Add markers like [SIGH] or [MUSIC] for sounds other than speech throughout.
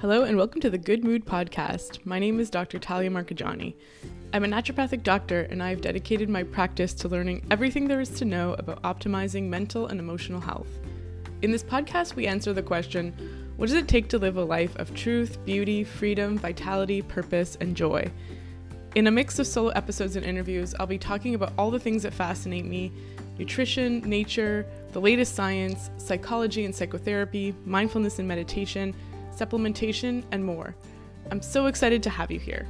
Hello and welcome to the Good Mood Podcast. My name is Dr. Talia Marcajani. I'm a naturopathic doctor and I have dedicated my practice to learning everything there is to know about optimizing mental and emotional health. In this podcast, we answer the question what does it take to live a life of truth, beauty, freedom, vitality, purpose, and joy? In a mix of solo episodes and interviews, I'll be talking about all the things that fascinate me nutrition, nature, the latest science, psychology and psychotherapy, mindfulness and meditation supplementation, and more. I'm so excited to have you here.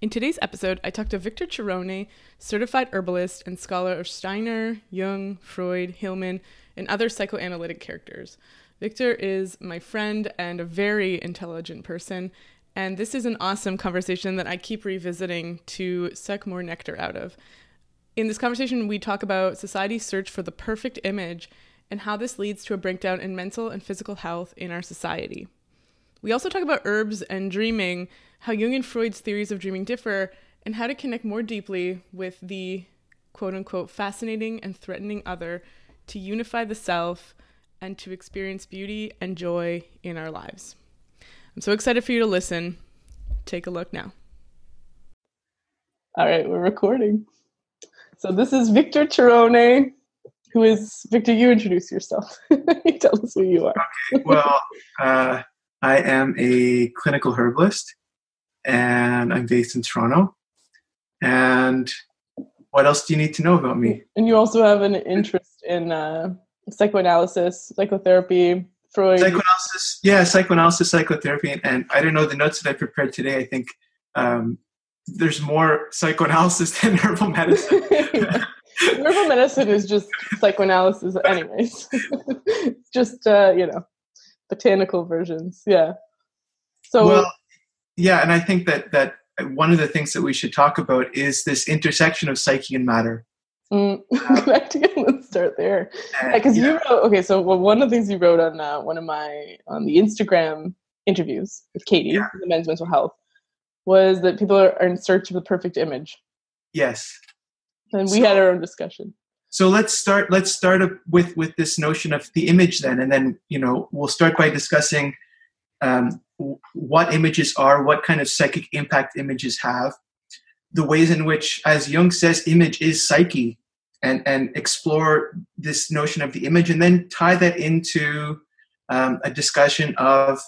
In today's episode, I talked to Victor Cirone, certified herbalist and scholar of Steiner, Jung, Freud, Hillman, and other psychoanalytic characters. Victor is my friend and a very intelligent person, and this is an awesome conversation that I keep revisiting to suck more nectar out of. In this conversation, we talk about society's search for the perfect image and how this leads to a breakdown in mental and physical health in our society. We also talk about herbs and dreaming, how Jung and Freud's theories of dreaming differ, and how to connect more deeply with the quote unquote fascinating and threatening other to unify the self and to experience beauty and joy in our lives. I'm so excited for you to listen. Take a look now. All right, we're recording. So this is Victor Cirone, who is Victor. You introduce yourself. [LAUGHS] you tell us who you are. okay. Well, uh, I am a clinical herbalist, and I'm based in Toronto. And what else do you need to know about me? And you also have an interest in uh, psychoanalysis, psychotherapy, Freud. Psychoanalysis, yeah, psychoanalysis, psychotherapy, and, and I don't know the notes that I prepared today. I think um, there's more psychoanalysis than [LAUGHS] herbal medicine. [LAUGHS] herbal medicine is just psychoanalysis, anyways. [LAUGHS] just uh, you know, botanical versions. Yeah. So well, yeah, and I think that that one of the things that we should talk about is this intersection of psyche and matter. Mm, let's start there. Because yeah, yeah. you wrote okay. So well, one of the things you wrote on uh, one of my on the Instagram interviews with Katie, yeah. the men's mental health, was that people are, in search of the perfect image. Yes. And we so, had our own discussion. So let's start. Let's start with with this notion of the image, then, and then you know we'll start by discussing um, what images are, what kind of psychic impact images have, the ways in which, as Jung says, image is psyche, and and explore this notion of the image, and then tie that into um, a discussion of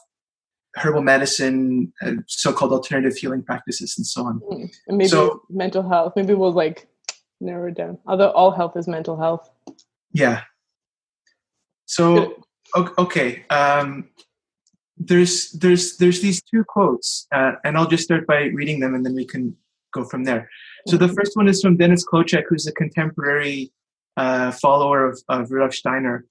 herbal medicine, uh, so-called alternative healing practices, and so on. Mm. And maybe so, mental health. Maybe we'll like narrow it down. Although all health is mental health. Yeah. So okay, um, there's there's there's these two quotes, uh, and I'll just start by reading them, and then we can go from there. So the first one is from Dennis Klocek, who's a contemporary uh, follower of, of Rudolf Steiner,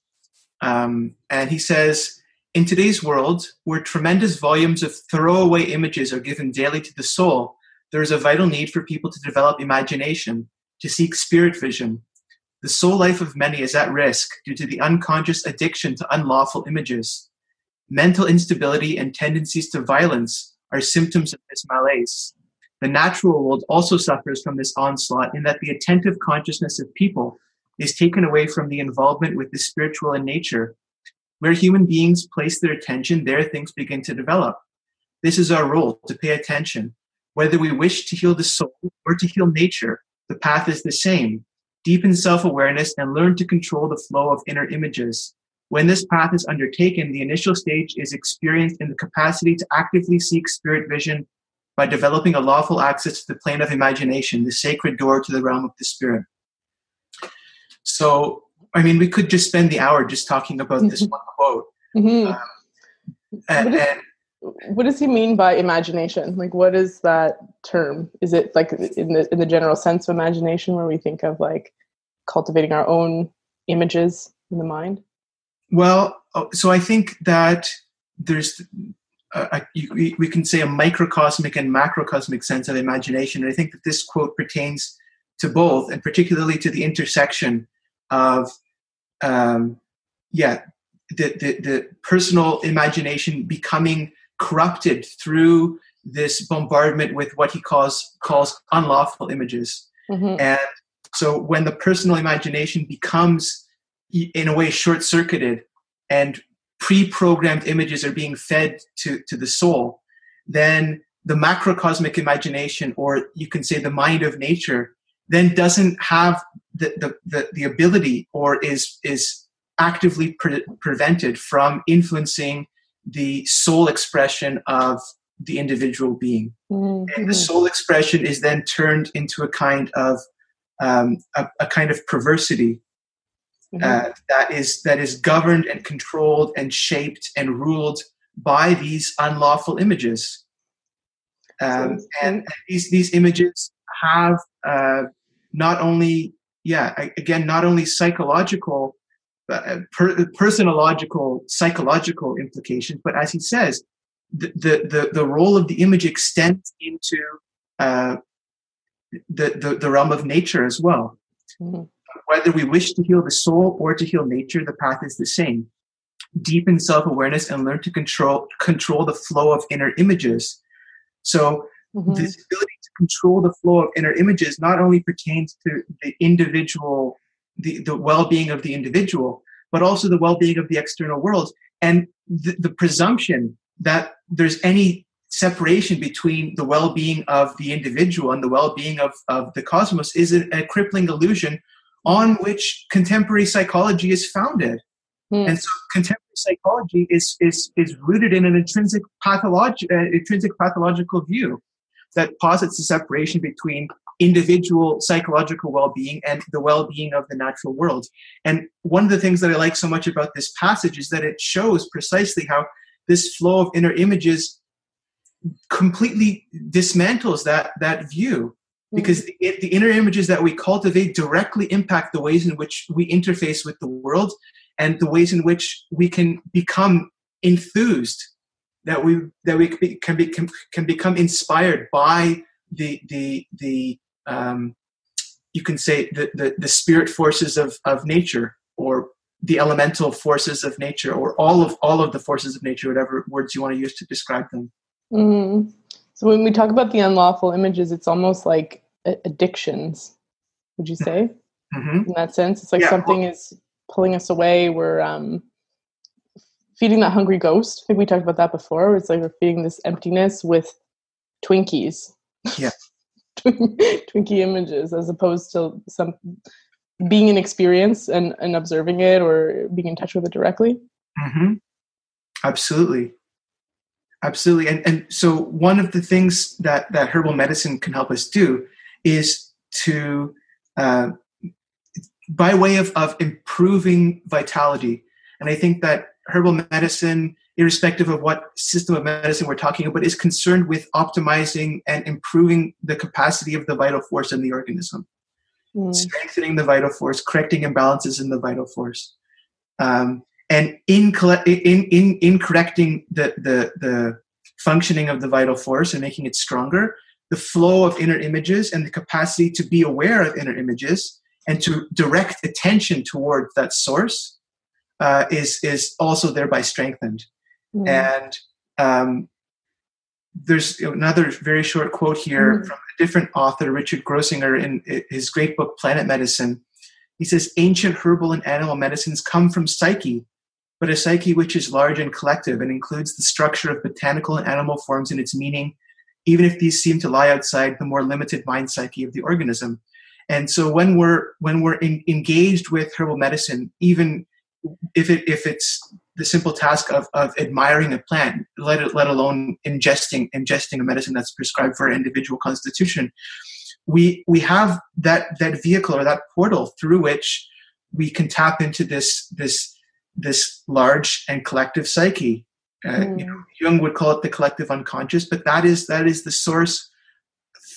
um, and he says in today's world, where tremendous volumes of throwaway images are given daily to the soul, there is a vital need for people to develop imagination, to seek spirit vision. The soul life of many is at risk due to the unconscious addiction to unlawful images. Mental instability and tendencies to violence are symptoms of this malaise. The natural world also suffers from this onslaught in that the attentive consciousness of people is taken away from the involvement with the spiritual in nature where human beings place their attention, there things begin to develop. This is our role to pay attention. Whether we wish to heal the soul or to heal nature, the path is the same. Deepen self awareness and learn to control the flow of inner images. When this path is undertaken, the initial stage is experienced in the capacity to actively seek spirit vision by developing a lawful access to the plane of imagination, the sacred door to the realm of the spirit. So, I mean, we could just spend the hour just talking about this mm-hmm. one quote. Mm-hmm. Um, and, what, is, and, what, does he mean by imagination? Like, what is that term? Is it like in the in the general sense of imagination, where we think of like cultivating our own images in the mind? Well, oh, so I think that there's a, a, we can say a microcosmic and macrocosmic sense of imagination. And I think that this quote pertains to both, and particularly to the intersection of um, yeah, the, the, the personal imagination becoming corrupted through this bombardment with what he calls calls unlawful images. Mm-hmm. And so when the personal imagination becomes in a way short circuited and pre-programmed images are being fed to, to the soul, then the macrocosmic imagination, or you can say the mind of nature, then doesn't have the, the, the, the ability or is, is actively pre- prevented from influencing the soul expression of the individual being. Mm-hmm. And the soul expression is then turned into a kind of um, a, a, kind of perversity mm-hmm. uh, that is that is governed and controlled and shaped and ruled by these unlawful images. Um, and, and, these these images have uh, not only yeah again not only psychological uh, per, personological psychological implications but as he says the, the, the, role of the image extends into uh, the, the, the realm of nature as well. Mm-hmm. Whether we wish to heal the soul or to heal nature, the path is the same. Deepen self-awareness and learn to control control the flow of inner images. So mm-hmm. this ability to control the flow of inner images not only pertains to the individual, the, the well-being of the individual, but also the well-being of the external world. And the, the presumption that there's any separation between the well-being of the individual and the well-being of, of the cosmos is a, a crippling illusion on which contemporary psychology is founded. Mm. And so contemporary psychology is, is, is rooted in an intrinsic, pathologi- uh, intrinsic pathological view that posits the separation between individual psychological well-being and the well-being of the natural world. And one of the things that I like so much about this passage is that it shows precisely how this flow of inner images completely dismantles that that view because mm-hmm. the, the, inner images that we cultivate directly impact the ways in which we interface with the world and the ways in which we can become enthused that we that we can be can, can become inspired by the the the um, you can say the, the the spirit forces of of nature or the elemental forces of nature or all of all of the forces of nature whatever words you want to use to describe them mm-hmm. so when we talk about the unlawful images it's almost like addictions would you say [LAUGHS] mm-hmm. in that sense it's like yeah, something well, is pulling us away we're um, feeding that hungry ghost. I think we talked about that before. It's like we're feeding this emptiness with twinkies. Yeah. [LAUGHS] Twinkie images as opposed to some being an experience and, and observing it or being in touch with it directly. Mm-hmm. absolutely. Absolutely. And, and so one of the things that that herbal medicine can help us do is to uh, by way of, of improving vitality. And i think that herbal medicine irrespective of what system of medicine we're talking about is concerned with optimizing and improving the capacity of the vital force in the organism mm. strengthening the vital force, correcting imbalances in the vital force. Um, and in, in, in, in correcting the, the, the functioning of the vital force and making it stronger, the flow of inner images and the capacity to be aware of inner images and to direct attention towards that source uh, is, is also thereby strengthened. Mm. And um, there's another very short quote here mm. from a different author, Richard Grossinger, in his great book Planet Medicine. He says, Ancient herbal and animal medicines come from psyche, but a psyche which is large and collective and includes the structure of botanical and animal forms in its meaning, even if these seem to lie outside the more limited mind psyche of the organism. And so when we're when we're in, engaged with herbal medicine, even if it if it's the simple task of, of admiring a plant, let, it, let alone ingesting ingesting a medicine that's prescribed for an individual constitution. We we have that that vehicle or that portal through which we can tap into this this this large and collective psyche. Uh, mm. you know, Jung would call it the collective unconscious, but that is that is the source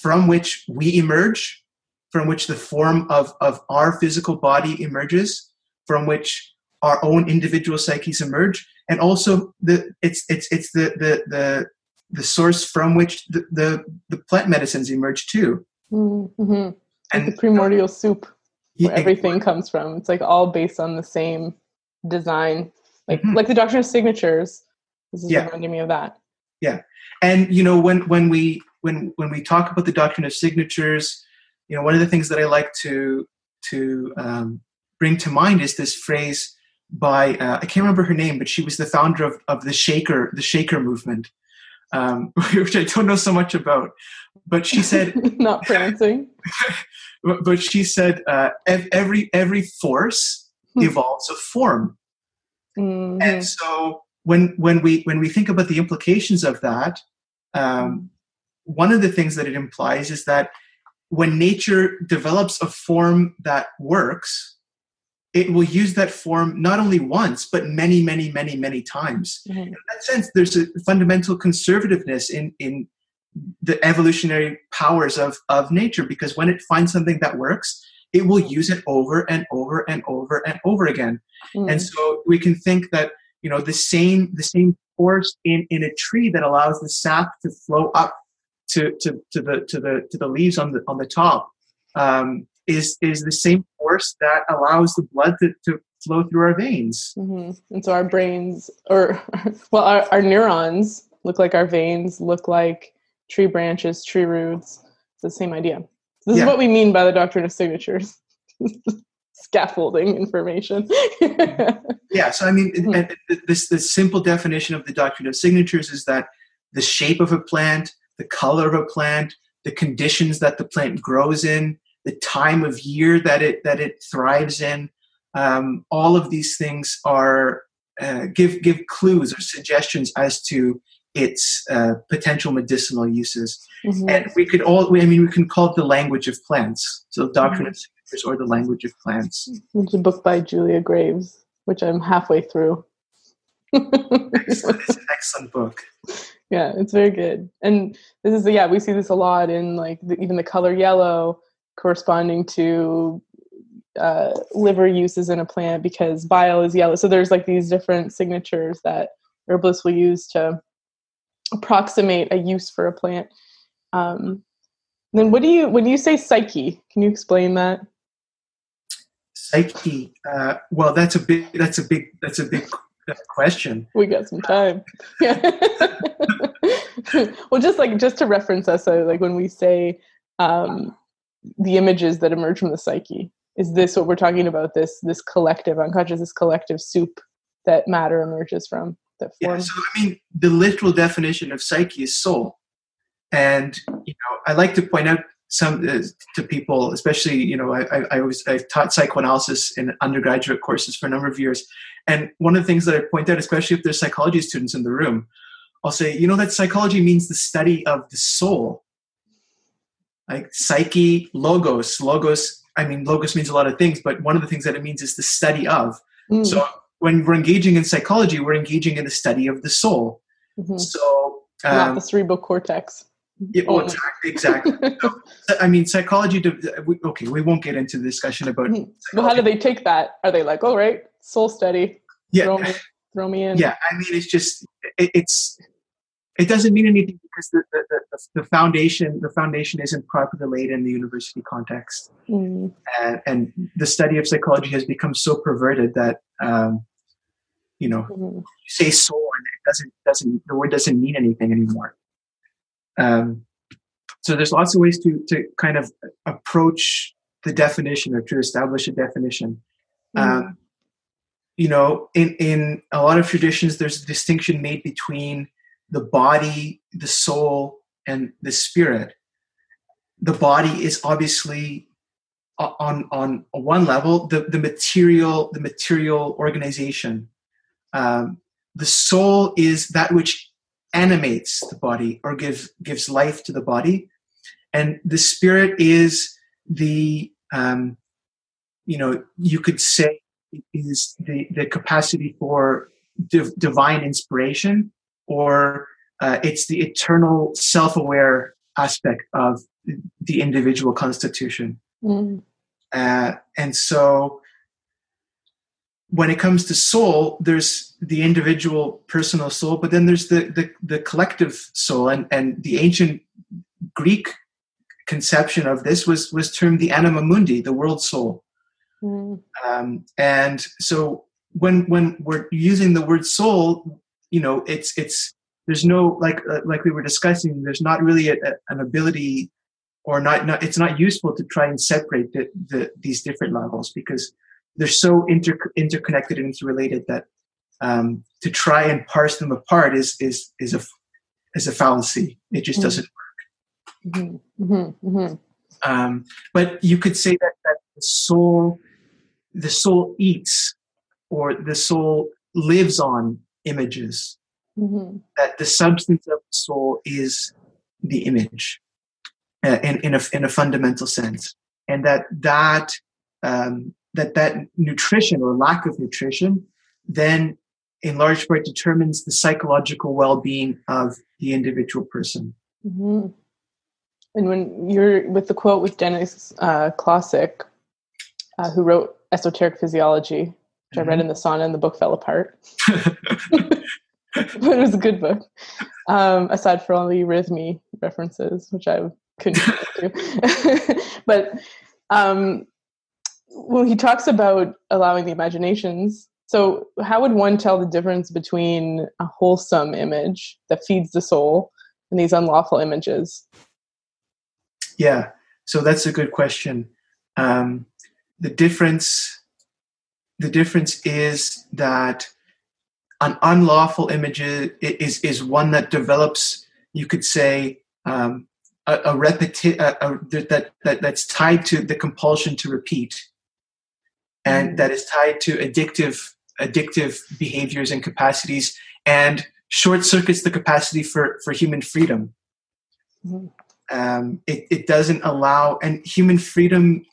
from which we emerge, from which the form of, of our physical body emerges, from which our own individual psyches emerge, and also the it's it's it's the the the, the source from which the, the, the plant medicines emerge too. Mm-hmm. And the primordial soup where yeah, everything comes from. It's like all based on the same design, like mm-hmm. like the doctrine of signatures. This is yeah. reminding me of that. Yeah, and you know when when we when when we talk about the doctrine of signatures, you know one of the things that I like to to um, bring to mind is this phrase by uh, I can't remember her name, but she was the founder of, of the Shaker the Shaker movement, um, [LAUGHS] which I don't know so much about. But she said [LAUGHS] not prancing. [LAUGHS] but she said uh, every every force hmm. evolves a form, mm-hmm. and so when when we when we think about the implications of that, um, one of the things that it implies is that when nature develops a form that works, it will use that form not only once but many many many many times mm-hmm. in that sense there's a fundamental conservativeness in in the evolutionary powers of of nature because when it finds something that works it will use it over and over and over and over again mm-hmm. and so we can think that you know the same the same force in in a tree that allows the sap to flow up to to, to the to the to the leaves on the on the top um, is is the same force that allows the blood to, to flow through our veins. Mm-hmm. And so our brains, or [LAUGHS] well, our, our neurons look like our veins, look like tree branches, tree roots. It's the same idea. This yeah. is what we mean by the doctrine of signatures. [LAUGHS] Scaffolding information. [LAUGHS] yeah, so I mean, mm-hmm. this the simple definition of the doctrine of signatures is that the shape of a plant, the color of a plant, the conditions that the plant grows in, the time of year that it that it thrives in. Um, all of these things are uh, give give clues or suggestions as to its uh, potential medicinal uses. Mm-hmm. And we could all, I mean, we can call it the language of plants. So, Doctrine mm-hmm. of Signatures or the language of plants. It's a book by Julia Graves, which I'm halfway through. excellent. It's an [LAUGHS] excellent book. Yeah, it's very good. And this is, yeah, we see this a lot in like the, even the color yellow corresponding to uh, liver uses in a plant because bile is yellow. So there's like these different signatures that herbalists will use to approximate a use for a plant. Um, then what do you when you say psyche? Can you explain that? Psyche. Uh, well, that's a big. That's a big. That's a big question. We got some time. Yeah. [LAUGHS] well, just like just to reference us, so like when we say um, the images that emerge from the psyche. Is this what we're talking about? This this collective unconscious this collective soup that matter emerges from that form yeah, so i mean the literal definition of psyche is soul. And you know i like to point out some uh, to people especially you know I, I, I always i've taught psychoanalysis in undergraduate courses for a number of years. And one of the things that i point out especially if there's psychology students in the room i'll say you know that psychology means the study of the soul like psyche, logos. Logos, I mean, logos means a lot of things, but one of the things that it means is the study of. Mm. So when we're engaging in psychology, we're engaging in the study of the soul. Mm-hmm. So um, not the cerebral cortex. Yeah, well, exactly. [LAUGHS] exactly. so, I mean, psychology. Okay, we won't get into the discussion about. Mm-hmm. Well, how do they take that? Are they like, "Oh, right, soul study"? Yeah, throw me, throw me in. Yeah, I mean, it's just it, it's it doesn't mean anything because the, the, the, the, foundation the foundation isn't properly laid in the university context mm. and, and, the study of psychology has become so perverted that um, you know mm. you say soul and it doesn't doesn't the word doesn't mean anything anymore um, so there's lots of ways to to kind of approach the definition or to establish a definition mm. um, you know in in a lot of traditions there's a distinction made between the body, the soul, and the spirit. The body is obviously on on one level the, the material the material organization. Um, the soul is that which animates the body or gives gives life to the body, and the spirit is the um, you know you could say is the the capacity for div- divine inspiration or uh, it's the eternal self-aware aspect of the individual constitution mm. uh, and so when it comes to soul there's the individual personal soul but then there's the the, the collective soul and and the ancient greek conception of this was was termed the anima mundi the world soul mm. um, and so when when we're using the word soul you know it's it's there's no like uh, like we were discussing there's not really a, a, an ability or not, not it's not useful to try and separate the, the, these different levels because they're so inter- interconnected and interrelated that um, to try and parse them apart is is is a is a fallacy. It just mm-hmm. doesn't work. Mm-hmm. mm-hmm. Mm-hmm. Um, but you could say that, that the soul the soul eats or the soul lives on images. Mm-hmm. That the substance of the soul is the image uh, in, in, a, in a fundamental sense. And that that, um, that that nutrition or lack of nutrition then in large part determines the psychological well-being of the individual person. Mm-hmm. And when you're with the quote with Dennis uh, Klocek, uh, who wrote Esoteric Physiology, which mm-hmm. I read mm-hmm. in the sauna and the book fell apart. [LAUGHS] but it was a good book. Um, aside from all the eurythmy references, which I couldn't do. [LAUGHS] but um, when he talks about allowing the imaginations, so how would one tell the difference between a wholesome image that feeds the soul and these unlawful images? Yeah, so that's a good question. Um, the difference the difference is that an unlawful image is is one that develops you could say um, a, a repeti- a, a, that, that that's tied to the compulsion to repeat and mm. that is tied to addictive addictive behaviors and capacities and short circuits the capacity for for human freedom mm. um, it, it doesn't allow and human freedom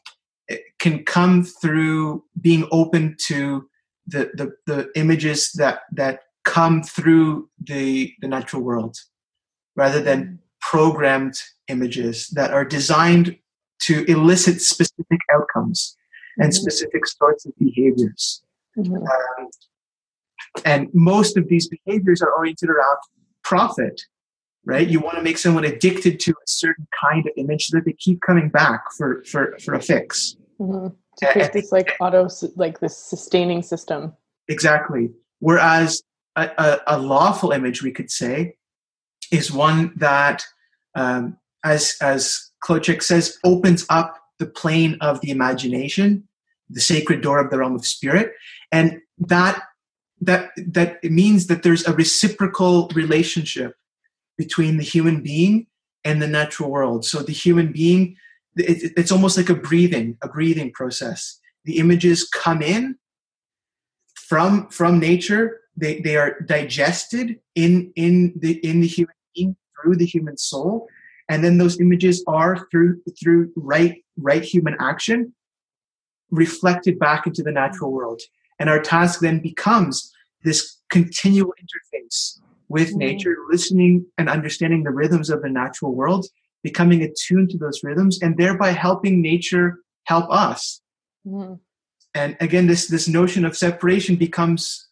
can come through being open to the, the, the images that, that come through the, the natural world rather than mm. programmed images that are designed to elicit specific outcomes and mm-hmm. specific sorts of behaviors. Mm-hmm. Um, and most of these behaviors are oriented around profit, right? You want to make someone addicted to a certain kind of image so that they keep coming back for, for, for a fix. Mm-hmm. To create this like auto, like this sustaining system. Exactly. Whereas a, a, a lawful image, we could say, is one that, um, as as Klocek says, opens up the plane of the imagination, the sacred door of the realm of spirit, and that that that means that there's a reciprocal relationship between the human being and the natural world. So the human being it, it's almost like a breathing, a breathing process. The images come in from from nature. They they are digested in in the in the human being through the human soul, and then those images are through through right right human action reflected back into the natural world. And our task then becomes this continual interface with mm-hmm. nature, listening and understanding the rhythms of the natural world, becoming attuned to those rhythms and thereby helping nature help us mm-hmm. and again this this notion of separation becomes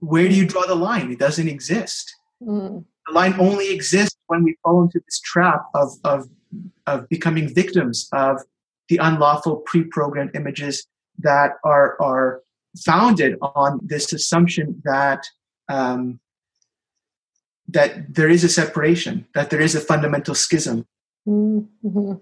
where do you draw the line it doesn't exist mm-hmm. the line only exists when we fall into this trap of of of becoming victims of the unlawful pre-programmed images that are are founded on this assumption that um, that there is a separation, that there is a fundamental schism. Mm-hmm.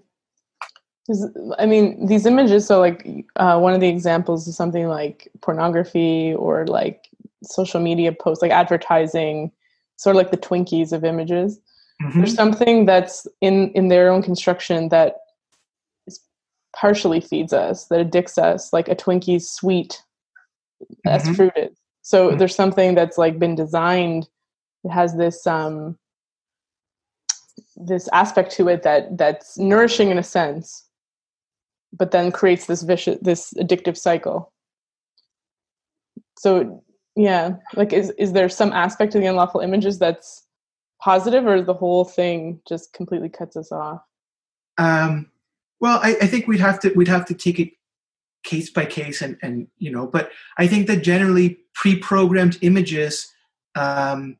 I mean, these images. So, like, uh, one of the examples is something like pornography or like social media posts, like advertising, sort of like the Twinkies of images. Mm-hmm. There's something that's in in their own construction that partially feeds us, that addicts us, like a Twinkie's sweet as mm-hmm. fruit is. So mm-hmm. there's something that's like been designed it has this um, this aspect to it that that's nourishing in a sense, but then creates this vicious, this addictive cycle. So yeah, like is is there some aspect of the unlawful images that's positive, or is the whole thing just completely cuts us off? Um, well, I, I think we'd have to we'd have to take it case by case and and you know but i think that generally pre-programmed images um,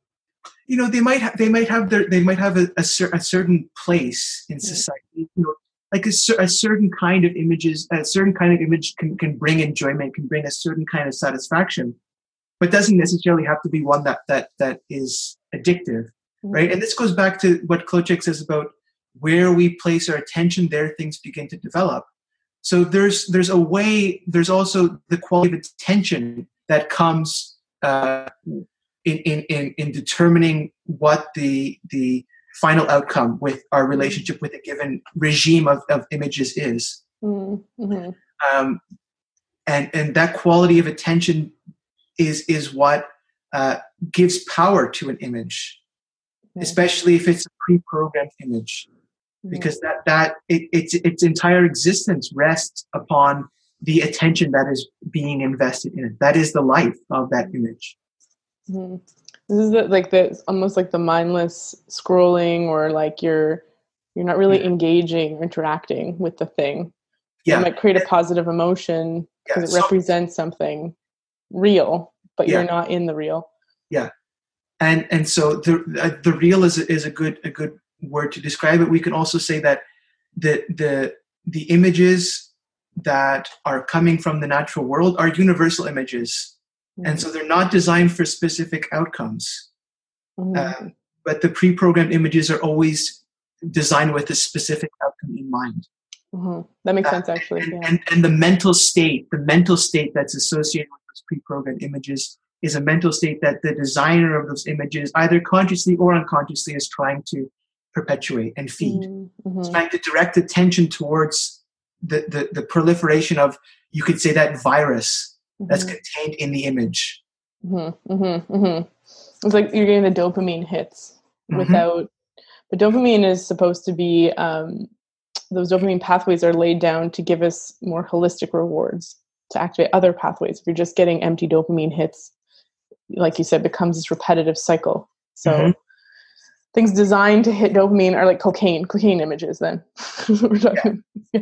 you know they might have they might have their they might have a, a, cer- a certain place in society you know like a, a, certain kind of images a certain kind of image can, can bring enjoyment can bring a certain kind of satisfaction but doesn't necessarily have to be one that that that is addictive mm-hmm. right? And this goes back to what Klocek says about where we place our attention there things begin to develop. So there's there's a way there's also the quality of attention that comes uh, in, in in in determining what the the final outcome with our relationship with a given regime of, of images is. Mm-hmm. um, and and that quality of attention is is what uh, gives power to an image especially if it's a pre-programmed image because that that it, its its entire existence rests upon the attention that is being invested in it. That is the life of that image mm-hmm. this is the, like the almost like the mindless scrolling or like you're you're not really yeah. engaging or interacting with the thing yeah. it might create a positive emotion because yeah. it so, represents something real but yeah. you're not in the real yeah and and so the uh, the real is is a good a good word to describe it. We can also say that the the the images that are coming from the natural world are universal images, mm-hmm. and so they're not designed for specific outcomes. Mm-hmm. Uh, but the pre-programmed images are always designed with a specific outcome in mind. Mm-hmm. That makes uh, sense, actually. And, yeah. and, and the mental state, the mental state that's associated with those pre-programmed images is a mental state that the designer of those images, either consciously or unconsciously, is trying to perpetuate and feed. Mm-hmm. It's trying to direct attention towards the, the, the, proliferation of, you could say, that virus mm-hmm. that's contained in the image. Mm-hmm. mm-hmm. mm-hmm. It's like you're getting the dopamine hits mm-hmm. without, but dopamine is supposed to be, um, those dopamine pathways are laid down to give us more holistic rewards to activate other pathways. If you're just getting empty dopamine hits, like you said, becomes this repetitive cycle. So mm-hmm. things designed to hit dopamine are like cocaine, cocaine images. Then [LAUGHS] yeah.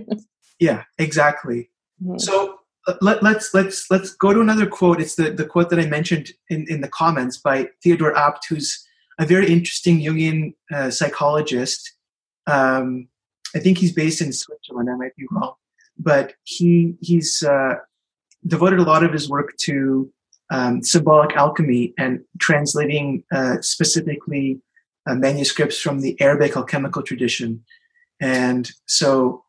yeah. exactly. Mm-hmm. So let, let's let's let's go to another quote. It's the, the quote that I mentioned in, in the comments by Theodore Abt, who's a very interesting Jungian uh, psychologist. Um, I think he's based in Switzerland. I might be wrong, but he he's uh, devoted a lot of his work to um, symbolic alchemy and translating uh, specifically uh, manuscripts from the Arabic alchemical tradition. And so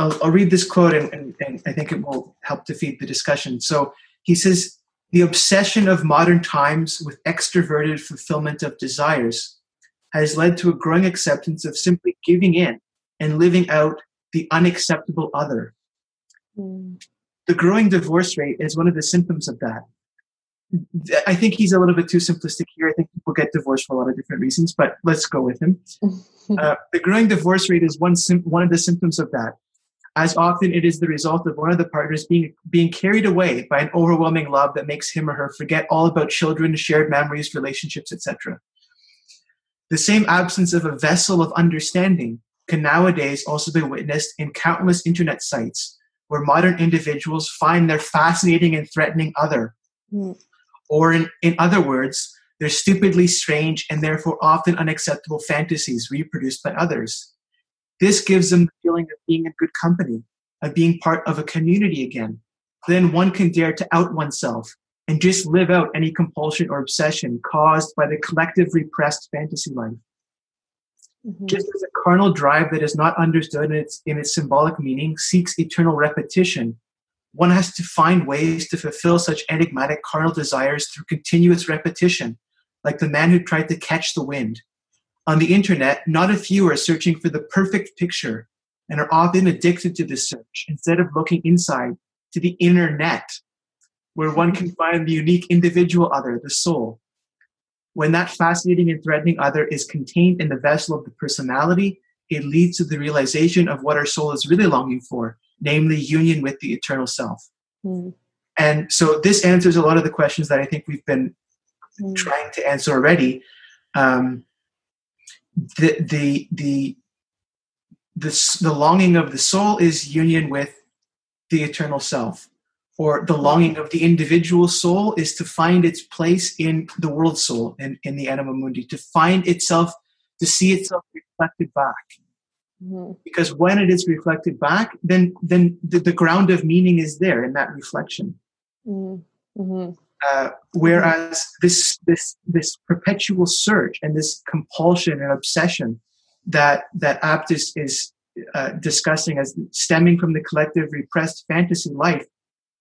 I'll, I'll read this quote and, and, and I think it will help to feed the discussion. So he says, the obsession of modern times with extroverted fulfillment of desires has led to a growing acceptance of simply giving in and living out the unacceptable other. Mm. The growing divorce rate is one of the symptoms of that. I think he's a little bit too simplistic here. I think people get divorced for a lot of different reasons, but let's go with him. [LAUGHS] uh, the growing divorce rate is one sim- one of the symptoms of that. As often, it is the result of one of the partners being being carried away by an overwhelming love that makes him or her forget all about children, shared memories, relationships, etc. The same absence of a vessel of understanding can nowadays also be witnessed in countless internet sites where modern individuals find their fascinating and threatening other. Mm or, in, in other words, they're stupidly strange and therefore often unacceptable fantasies reproduced by others. This gives them the feeling of being in good company, of being part of a community again. Then one can dare to out oneself and just live out any compulsion or obsession caused by the collective repressed fantasy life. Mm-hmm. Just as a carnal drive that is not understood in its, in its symbolic meaning seeks eternal repetition one has to find ways to fulfill such enigmatic carnal desires through continuous repetition, like the man who tried to catch the wind. On the internet, not a few are searching for the perfect picture and are often addicted to this search instead of looking inside to the inner net, where one can find the unique individual other, the soul. When that fascinating and threatening other is contained in the vessel of the personality, it leads to the realization of what our soul is really longing for namely union with the eternal self. Mm. And so this answers a lot of the questions that I think we've been mm. trying to answer already. Um, the, the, the, the, the longing of the soul is union with the eternal self or the longing of the individual soul is to find its place in the world soul and in, in the anima mundi to find itself to see itself reflected back Mm-hmm. Because when it is reflected back, then then the, the, ground of meaning is there in that reflection. Mm-hmm. Uh, whereas this this this perpetual search and this compulsion and obsession that that Abt is, is uh, discussing as stemming from the collective repressed fantasy life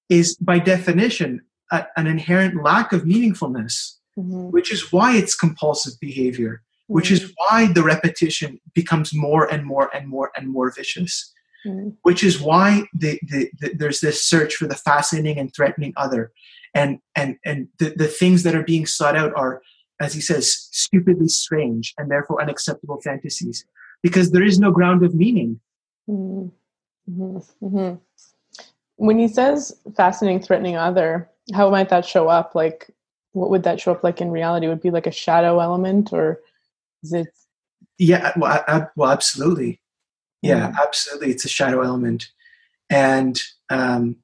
is by definition a, an inherent lack of meaningfulness, mm-hmm. which is why it's compulsive behavior, mm-hmm. which is mm-hmm. why the repetition becomes more and more and more and more vicious. Mm-hmm. Which is why the, the, the, there's this search for the fascinating and threatening other, and and and the, the things that are being sought out are, as he says, stupidly strange and therefore unacceptable fantasies, because there is no ground of meaning. Mm-hmm. mm-hmm. When he says fascinating, threatening other, how might that show up? Like, what would that show up like in reality? Would be like a shadow element, or is it? Yeah, well, I, I, well, absolutely. Yeah, mm. absolutely. It's a shadow element, and um,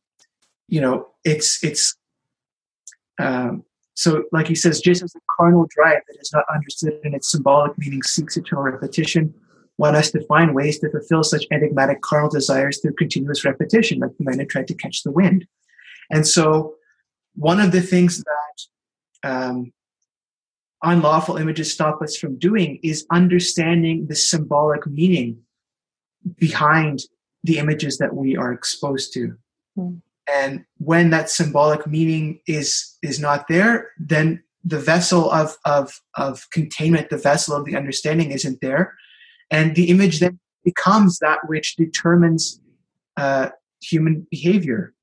you know, it's it's um, so, like he says, just as a carnal drive that is not understood in its symbolic meaning seeks eternal repetition, one has to find ways to fulfill such enigmatic carnal desires through continuous repetition, like the man who tried to catch the wind. And so, one of the things that um, unlawful images stop us from doing is understanding the symbolic meaning behind the images that we are exposed to. Mm. And when that symbolic meaning is is not there, then the vessel of of of containment, the vessel of the understanding isn't there, and the image then becomes that which determines uh, human behavior.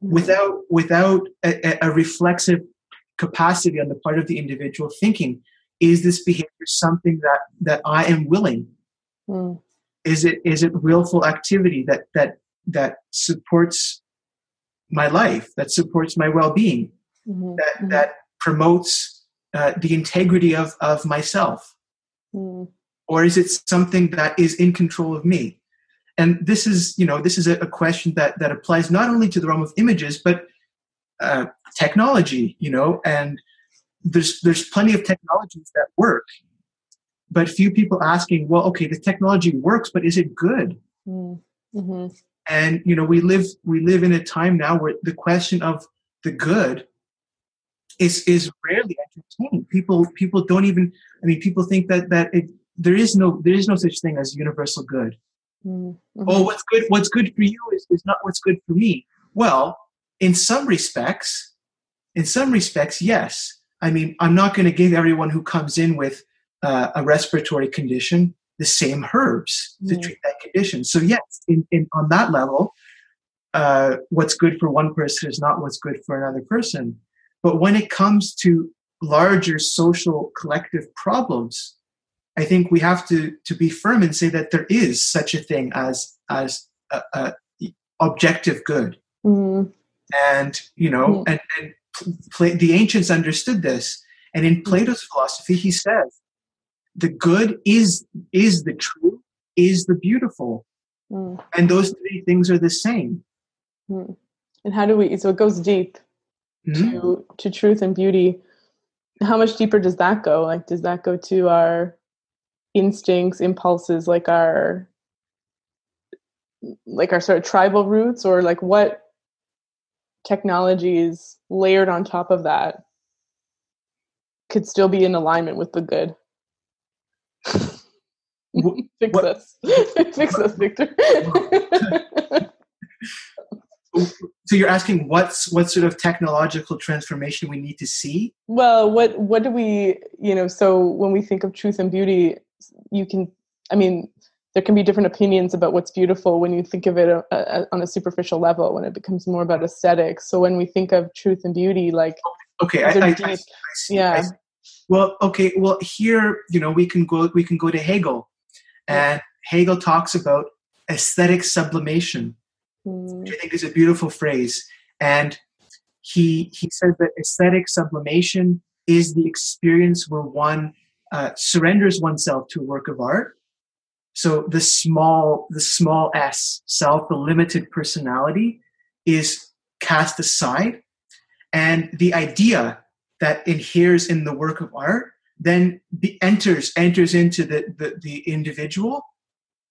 Without without a, a, reflexive capacity on the part of the individual thinking is this behavior something that that i am willing? Mm. is it is it willful activity that that that supports my life that supports my well-being mm-hmm. that mm-hmm. that promotes uh, the integrity of of myself mm. or is it something that is in control of me and this is you know this is a, a question that that applies not only to the realm of images but uh, technology you know and there's there's plenty of technologies that work but few people asking well okay the technology works but is it good mm, mm-hmm. And you know we live we live in a time now where the question of the good is is rarely entertained people people don't even i mean people think that that it, there is no there is no such thing as universal good Mm-hmm. Oh, what's good? What's good for you is, is not what's good for me. Well, in some respects, in some respects, yes. I mean, I'm not going to give everyone who comes in with uh, a respiratory condition the same herbs mm-hmm. to treat that condition. So yes, in, in on that level, uh, what's good for one person is not what's good for another person. But when it comes to larger social collective problems, I think we have to to be firm and say that there is such a thing as as a, a objective good, mm. and you know, mm. and, and Pla- the ancients understood this. And in mm. Plato's philosophy, he says, the good is is the true, is the beautiful, mm. and those three things are the same. Mm. And how do we? So it goes deep mm-hmm. to to truth and beauty. How much deeper does that go? Like, does that go to our instincts impulses like our like our sort of tribal roots or like what technologies layered on top of that could still be in alignment with the good [LAUGHS] fix what? us [LAUGHS] fix us victor. [LAUGHS] So you're asking what's what sort of technological transformation we need to see? Well what what do we you know so when we think of truth and beauty you can i mean there can be different opinions about what's beautiful when you think of it a, a, on a superficial level when it becomes more about aesthetics. So when we think of truth and beauty like okay I, I, I, see, yeah well okay well here you know we can go we can go to hegel and hegel talks about aesthetic sublimation mm. which i think is a beautiful phrase and he he says that aesthetic sublimation is the experience where one uh, surrenders oneself to a work of art. So the small, the small s self, the limited personality, is cast aside, and the idea that inheres in the work of art then be, enters enters into the, the the individual,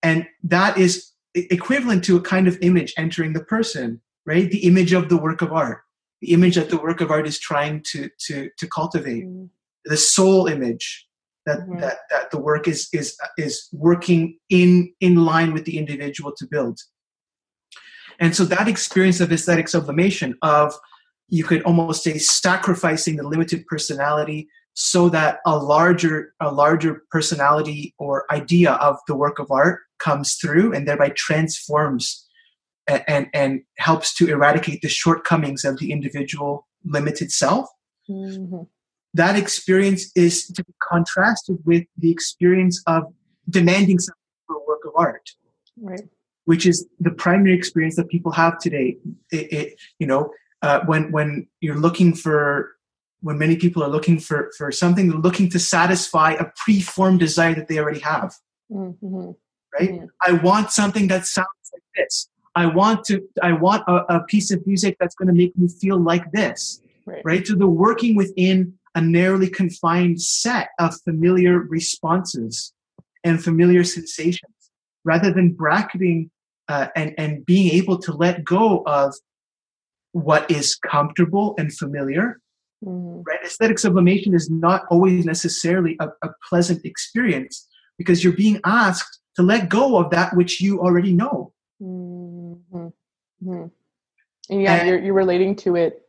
and that is equivalent to a kind of image entering the person, right? The image of the work of art, the image that the work of art is trying to to to cultivate, mm. the soul image that mm-hmm. that that the work is is is working in in line with the individual to build and so that experience of aesthetic sublimation of you could almost say sacrificing the limited personality so that a larger a larger personality or idea of the work of art comes through and thereby transforms and and, and helps to eradicate the shortcomings of the individual limited self. Mm-hmm. that experience is to be contrasted with the experience of demanding something for a work of art. Right. Which is the primary experience that people have today. It, it you know uh, when when you're looking for when many people are looking for for something they're looking to satisfy a preformed desire that they already have mm-hmm. right mm-hmm. i want something that sounds like this i want to i want a, a piece of music that's going to make me feel like this right. right so they're working within a narrowly confined set of familiar responses and familiar sensations rather than bracketing uh, and and being able to let go of what is comfortable and familiar. Mm-hmm. Right? Aesthetic sublimation is not always necessarily a, a, pleasant experience because you're being asked to let go of that which you already know. Mm-hmm. mm-hmm. And yeah, and, you're, you're relating to it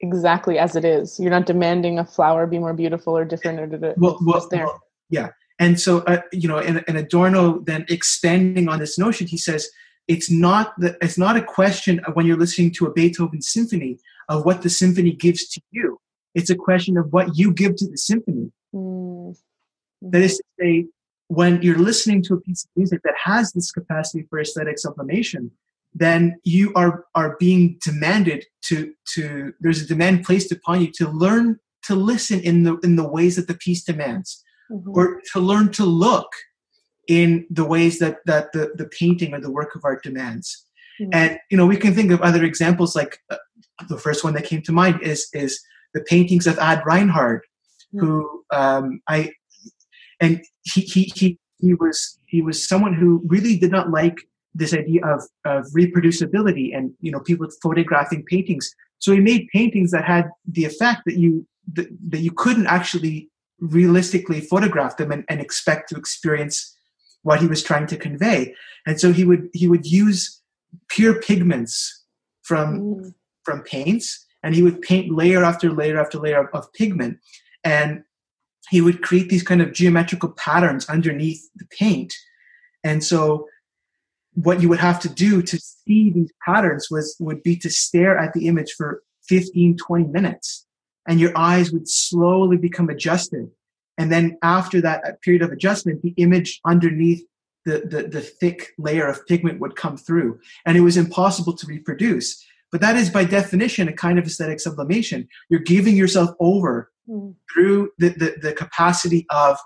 exactly as it is. You're not demanding a flower be more beautiful or different or well, well, there. Well, yeah. And so, uh, you know, and, and Adorno then extending on this notion, he says, it's not the, it's not a question of when you're listening to a Beethoven symphony of what the symphony gives to you. It's a question of what you give to the symphony. Mm-hmm. That is to say, when you're listening to a piece of music that has this capacity for aesthetic sublimation, then you are are being demanded to to there's a demand placed upon you to learn to listen in the in the ways that the piece demands, mm-hmm. or to learn to look in the ways that that the, the painting or the work of art demands mm-hmm. and you know we can think of other examples like uh, the first one that came to mind is is the paintings of ad reinhardt mm-hmm. who um, i and he, he he he was he was someone who really did not like this idea of, of reproducibility and you know people photographing paintings so he made paintings that had the effect that you that, that you couldn't actually realistically photograph them and, and expect to experience what he was trying to convey. And so he would he would use pure pigments from mm. from paints and he would paint layer after layer after layer of, of pigment. And he would create these kind of geometrical patterns underneath the paint. And so what you would have to do to see these patterns was would be to stare at the image for 15 20 minutes. And your eyes would slowly become adjusted and then after that period of adjustment, the image underneath the, the, the thick layer of pigment would come through. And it was impossible to reproduce. But that is by definition a kind of aesthetic sublimation. You're giving yourself over mm. through the, the, the capacity of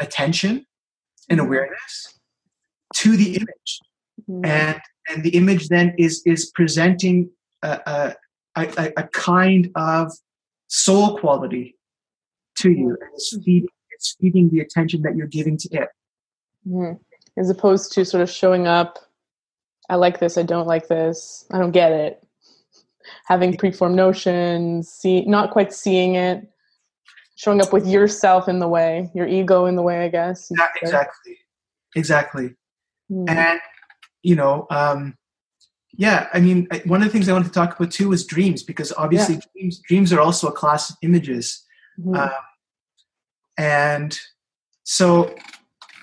attention and mm-hmm. awareness to the image. Mm. And and the image then is is presenting a, a, a, a kind of soul quality to you and it's feeding, it's feeding the attention that you're giving to it. Mm-hmm. as opposed to sort of showing up i like this i don't like this i don't get it. Having preformed notions see not quite seeing it. Showing up with yourself in the way your ego in the way i guess yeah, exactly. Exactly. Mm-hmm. and you know um yeah i mean one of the things i wanted to talk about too was dreams because obviously yeah. dreams dreams are also a class of images mm-hmm. um, and so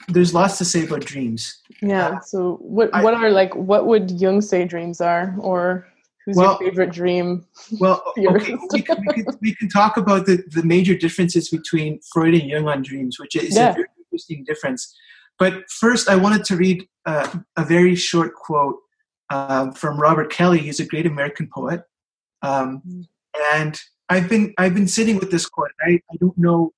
there's lots to say about dreams. Yeah. Uh, so what what I, are like what would Jung say dreams are, or who's well, your favorite dream? Well, [LAUGHS] okay, we can, we, can, we can talk about the, the major differences between Freud and Jung on dreams, which is yeah. a very interesting difference. But first, I wanted to read uh, a very short quote um, from Robert Kelly. He's a great American poet, um, mm-hmm. and I've been I've been sitting with this quote. I, I don't know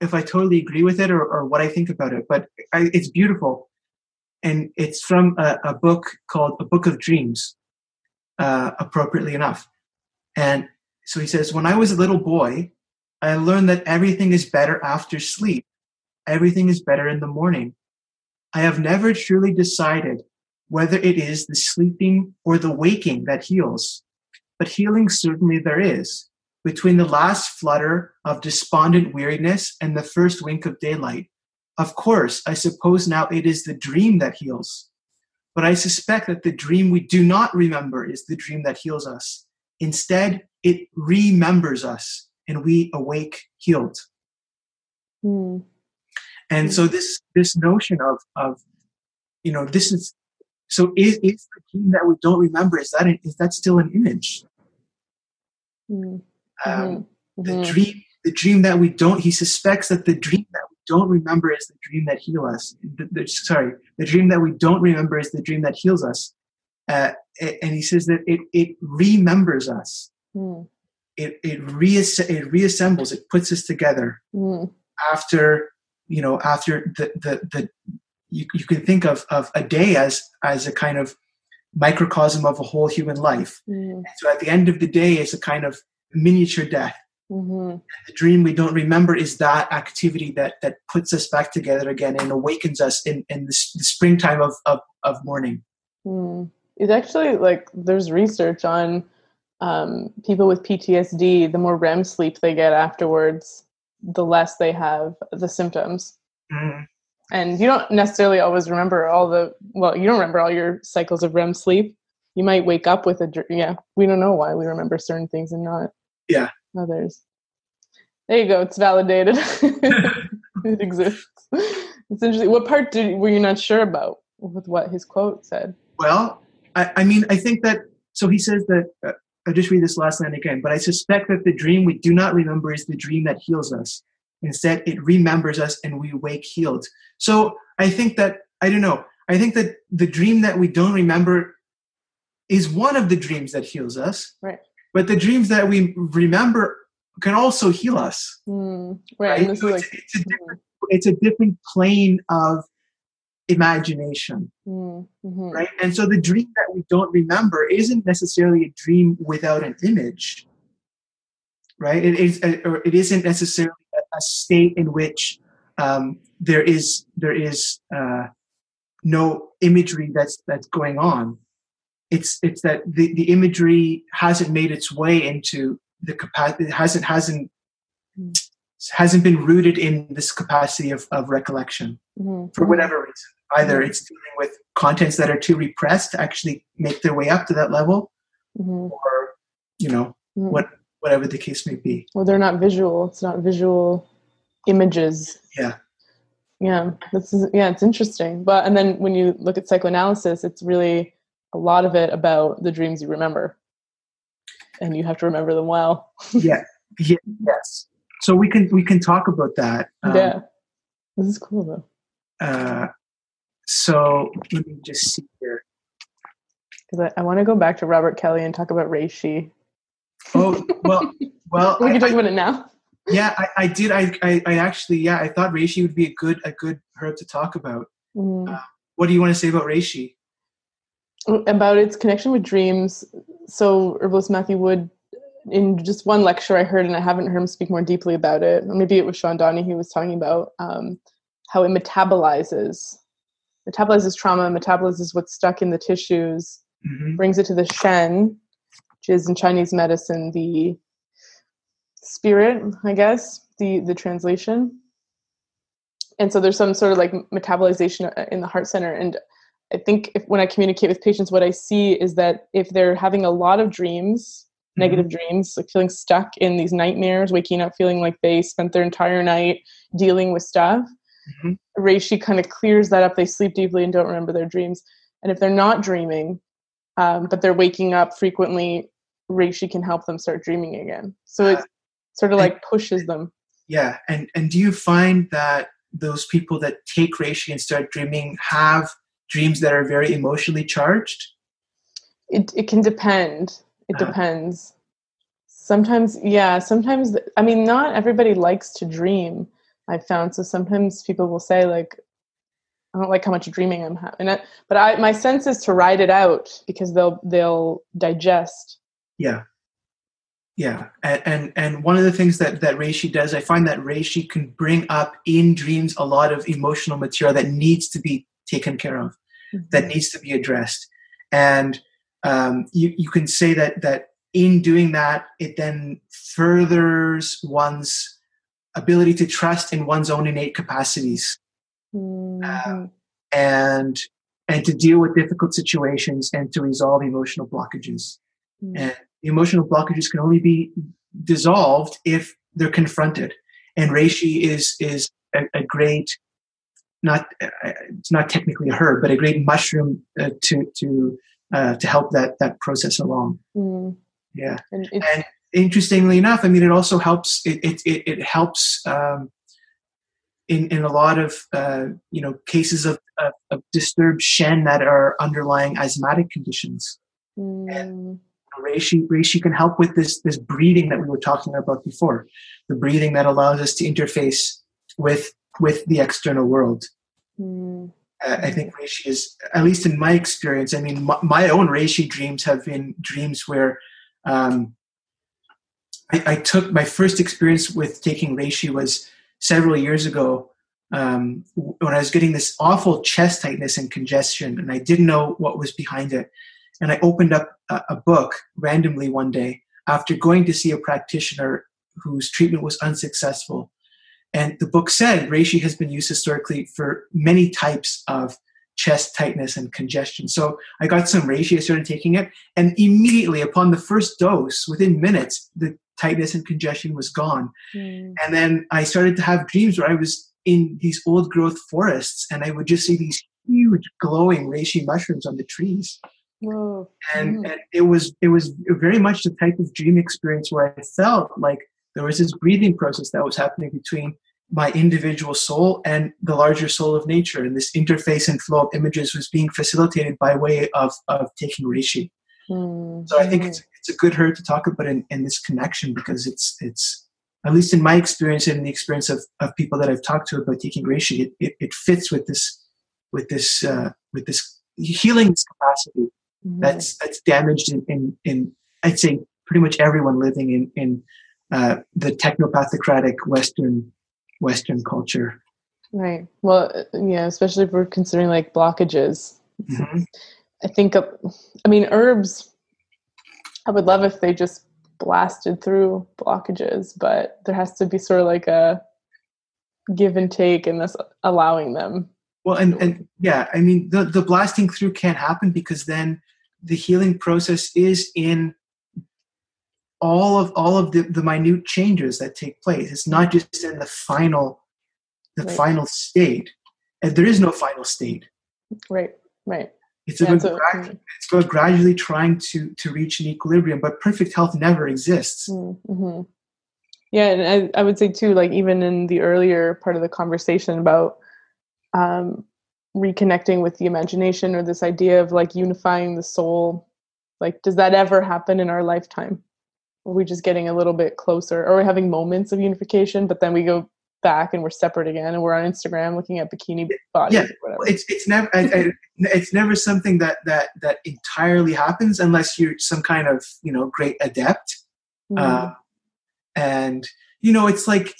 if I totally agree with it or, or what I think about it, but I, it's beautiful. And it's from a, a, book called A Book of Dreams, uh, appropriately enough. And so he says, When I was a little boy, I learned that everything is better after sleep, everything is better in the morning. I have never truly decided whether it is the sleeping or the waking that heals, but healing certainly there is. Between the last flutter of despondent weariness and the first wink of daylight. Of course, I suppose now it is the dream that heals. But I suspect that the dream we do not remember is the dream that heals us. Instead, it remembers us and we awake healed. Mm. And so this this notion of of you know this is so is, is the dream that we don't remember is that an, is that still an image? Mm. Um, Mhm. the Mhm. dream the dream that we don't he suspects that the dream that we don't remember is the dream that heals us the, the, sorry the dream that we don't remember is the dream that heals us uh, and he says that it, it remembers us Mm. it it, reass- it reassembles it puts us together Mm. after you know after the the, the you, you can think of, of a day as as a kind of microcosm of a whole human life Mm. so at the end of the day is a kind of miniature death Mhm. the dream we don't remember is that activity that that puts us back together again and awakens us in in the, the springtime of, of of morning Mm. It's actually like there's research on um, people with PTSD. The more REM sleep they get afterwards, the less they have the symptoms. Mm, And you don't necessarily always remember all the well, you don't remember all your cycles of REM sleep. You might wake up with a yeah. We don't know why we remember certain things and not Yeah. others. There you go. It's validated. [LAUGHS] it exists. It's interesting. What part did were you not sure about with what his quote said? well I, I mean i think that so he says that uh, i'll just read this last line again but i suspect that the dream we do not remember is the dream that heals us instead it remembers us and we wake healed so i think that i don't know i think that the dream that we don't remember is one of the dreams that heals us Right. But the dreams that we remember can also heal us Hmm. right. right? So it's, like it's a different it's a different plane of imagination mm, mhm. right and so the dream that we don't remember isn't necessarily a dream without an image right it is or it isn't necessarily a, a state in which um, there is there is uh, no imagery that's that's going on it's it's that the, the imagery hasn't made its way into the capacity it hasn't hasn't Mm. hasn't been rooted in this capacity of, of recollection Mhm. for whatever reason. Either Mhm. it's dealing with contents that are too repressed to actually make their way up to that level, Mhm. or you know, Mhm. what whatever the case may be. Well, they're not visual. It's not visual images. Yeah. Yeah. This is yeah. It's interesting. But and then when you look at psychoanalysis, it's really a lot of it about the dreams you remember, and you have to remember them well. [LAUGHS] Yeah. yeah. Yes. So we can we can talk about that. Um, yeah. This is cool though. Uh, so let me just see here. Because I, I want to go back to Robert Kelly and talk about reishi. Oh well, [LAUGHS] well. We I- can talk I- about it now. yeah, I, I did. I, I I actually yeah, I thought reishi would be a good a good herb to talk about. Mm. What do you want to say about reishi? About its connection with dreams. So herbalist Matthew Wood, in just one lecture I heard, and I haven't heard him speak more deeply about it. Maybe it was Sean Donahue was talking about um, how it metabolizes, metabolizes trauma, metabolizes what's stuck in the tissues, hmm brings it to the Shen, which is in Chinese medicine the spirit, I guess, the the translation. And so there's some sort of like metabolization uh, in the heart center. And I think if, when I communicate with patients, what I see is that if they're having a lot of dreams, negative dreams, like feeling stuck in these nightmares, waking up feeling like they spent their entire night dealing with stuff, Mhm. reishi kind of clears that up. They sleep deeply and don't remember their dreams. And if they're not dreaming, um, but they're waking up frequently, reishi can help them start dreaming again. So it sort of and- like pushes them. Yeah, and and do you find that those people that take reishi and start dreaming have dreams that are very emotionally charged? It it can depend. It Uh-huh. depends. Sometimes, yeah. Sometimes, I mean, not everybody likes to dream. I've found so sometimes people will say like, "I don't like how much dreaming I'm having," I- but I my sense is to ride it out because they'll they'll digest. Yeah, yeah, and and, and one of the things that that reishi does, I find that reishi can bring up in dreams a lot of emotional material that needs to be taken care of, that needs to be addressed, and um, you you can say that that in doing that, it then furthers one's ability to trust in one's own innate capacities Mm-hmm. uh, and and to deal with difficult situations and to resolve emotional blockages. Mm. And the emotional blockages can only be dissolved if they're confronted. And reishi is is a, a great not uh, it's not technically a herb, but a great mushroom uh, to to uh, to help that that process along. Mm. Yeah. And And interestingly enough, I mean, it also helps. It it it, it helps um, in in a lot of uh, you know cases of, of of disturbed shen that are underlying asthmatic conditions. mm, Reishi reishi can help with this this breathing that we were talking about before, the breathing that allows us to interface with with the external world. mm, Uh, I think reishi is, at least in my experience, I mean, my, my own reishi dreams have been dreams where um, I, I took my first experience with taking reishi was several years ago um, when I was getting this awful chest tightness and congestion, and I didn't know what was behind it. And I opened up a, a book randomly one day after going to see a practitioner whose treatment was unsuccessful. And the book said reishi has been used historically for many types of chest tightness and congestion. So I got some reishi, I started taking it, and immediately upon the first dose, within minutes, the tightness and congestion was gone. mm, And then I started to have dreams where I was in these old growth forests and I would just see these huge glowing reishi mushrooms on the trees. And, Mm. and it was it was very much the type of dream experience where I felt like there was this breathing process that was happening between my individual soul and the larger soul of nature. And this interface and flow of images was being facilitated by way of, of taking reishi. Mm, So I think it's it's a good herd to talk about in, in this connection because it's it's at least in my experience and in the experience of, of people that I've talked to about taking reishi, it, it, it fits with this with this uh, with this healing capacity Mhm. that's that's damaged in, in, in I'd say pretty much everyone living in in uh, the technopathocratic Western Western culture. right. Well, yeah, especially if we're considering like blockages. Mhm. I think, uh, I mean, herbs, I would love if they just blasted through blockages, but there has to be sort of like a give and take in this allowing them. Well, and, and yeah, I mean, the, the blasting through can't happen because then the healing process is in all of all of the, the minute changes that take place. It's not just in the final the Right. final state. And there is no final state. Right, right. It's Yeah, about so- gra- it's about gradually trying to to reach an equilibrium, but perfect health never exists. Mm-hmm. Yeah, and I, I would say too, like even in the earlier part of the conversation about um, reconnecting with the imagination or this idea of like unifying the soul, like does that ever happen in our lifetime? Are we just getting a little bit closer, or we're having moments of unification, but then we go back and we're separate again, and we're on Instagram looking at bikini bodies Yeah, or whatever. It's it's never I, I, it's never something that that that entirely happens unless you're some kind of you know great adept. Mm, Uh, and you know it's like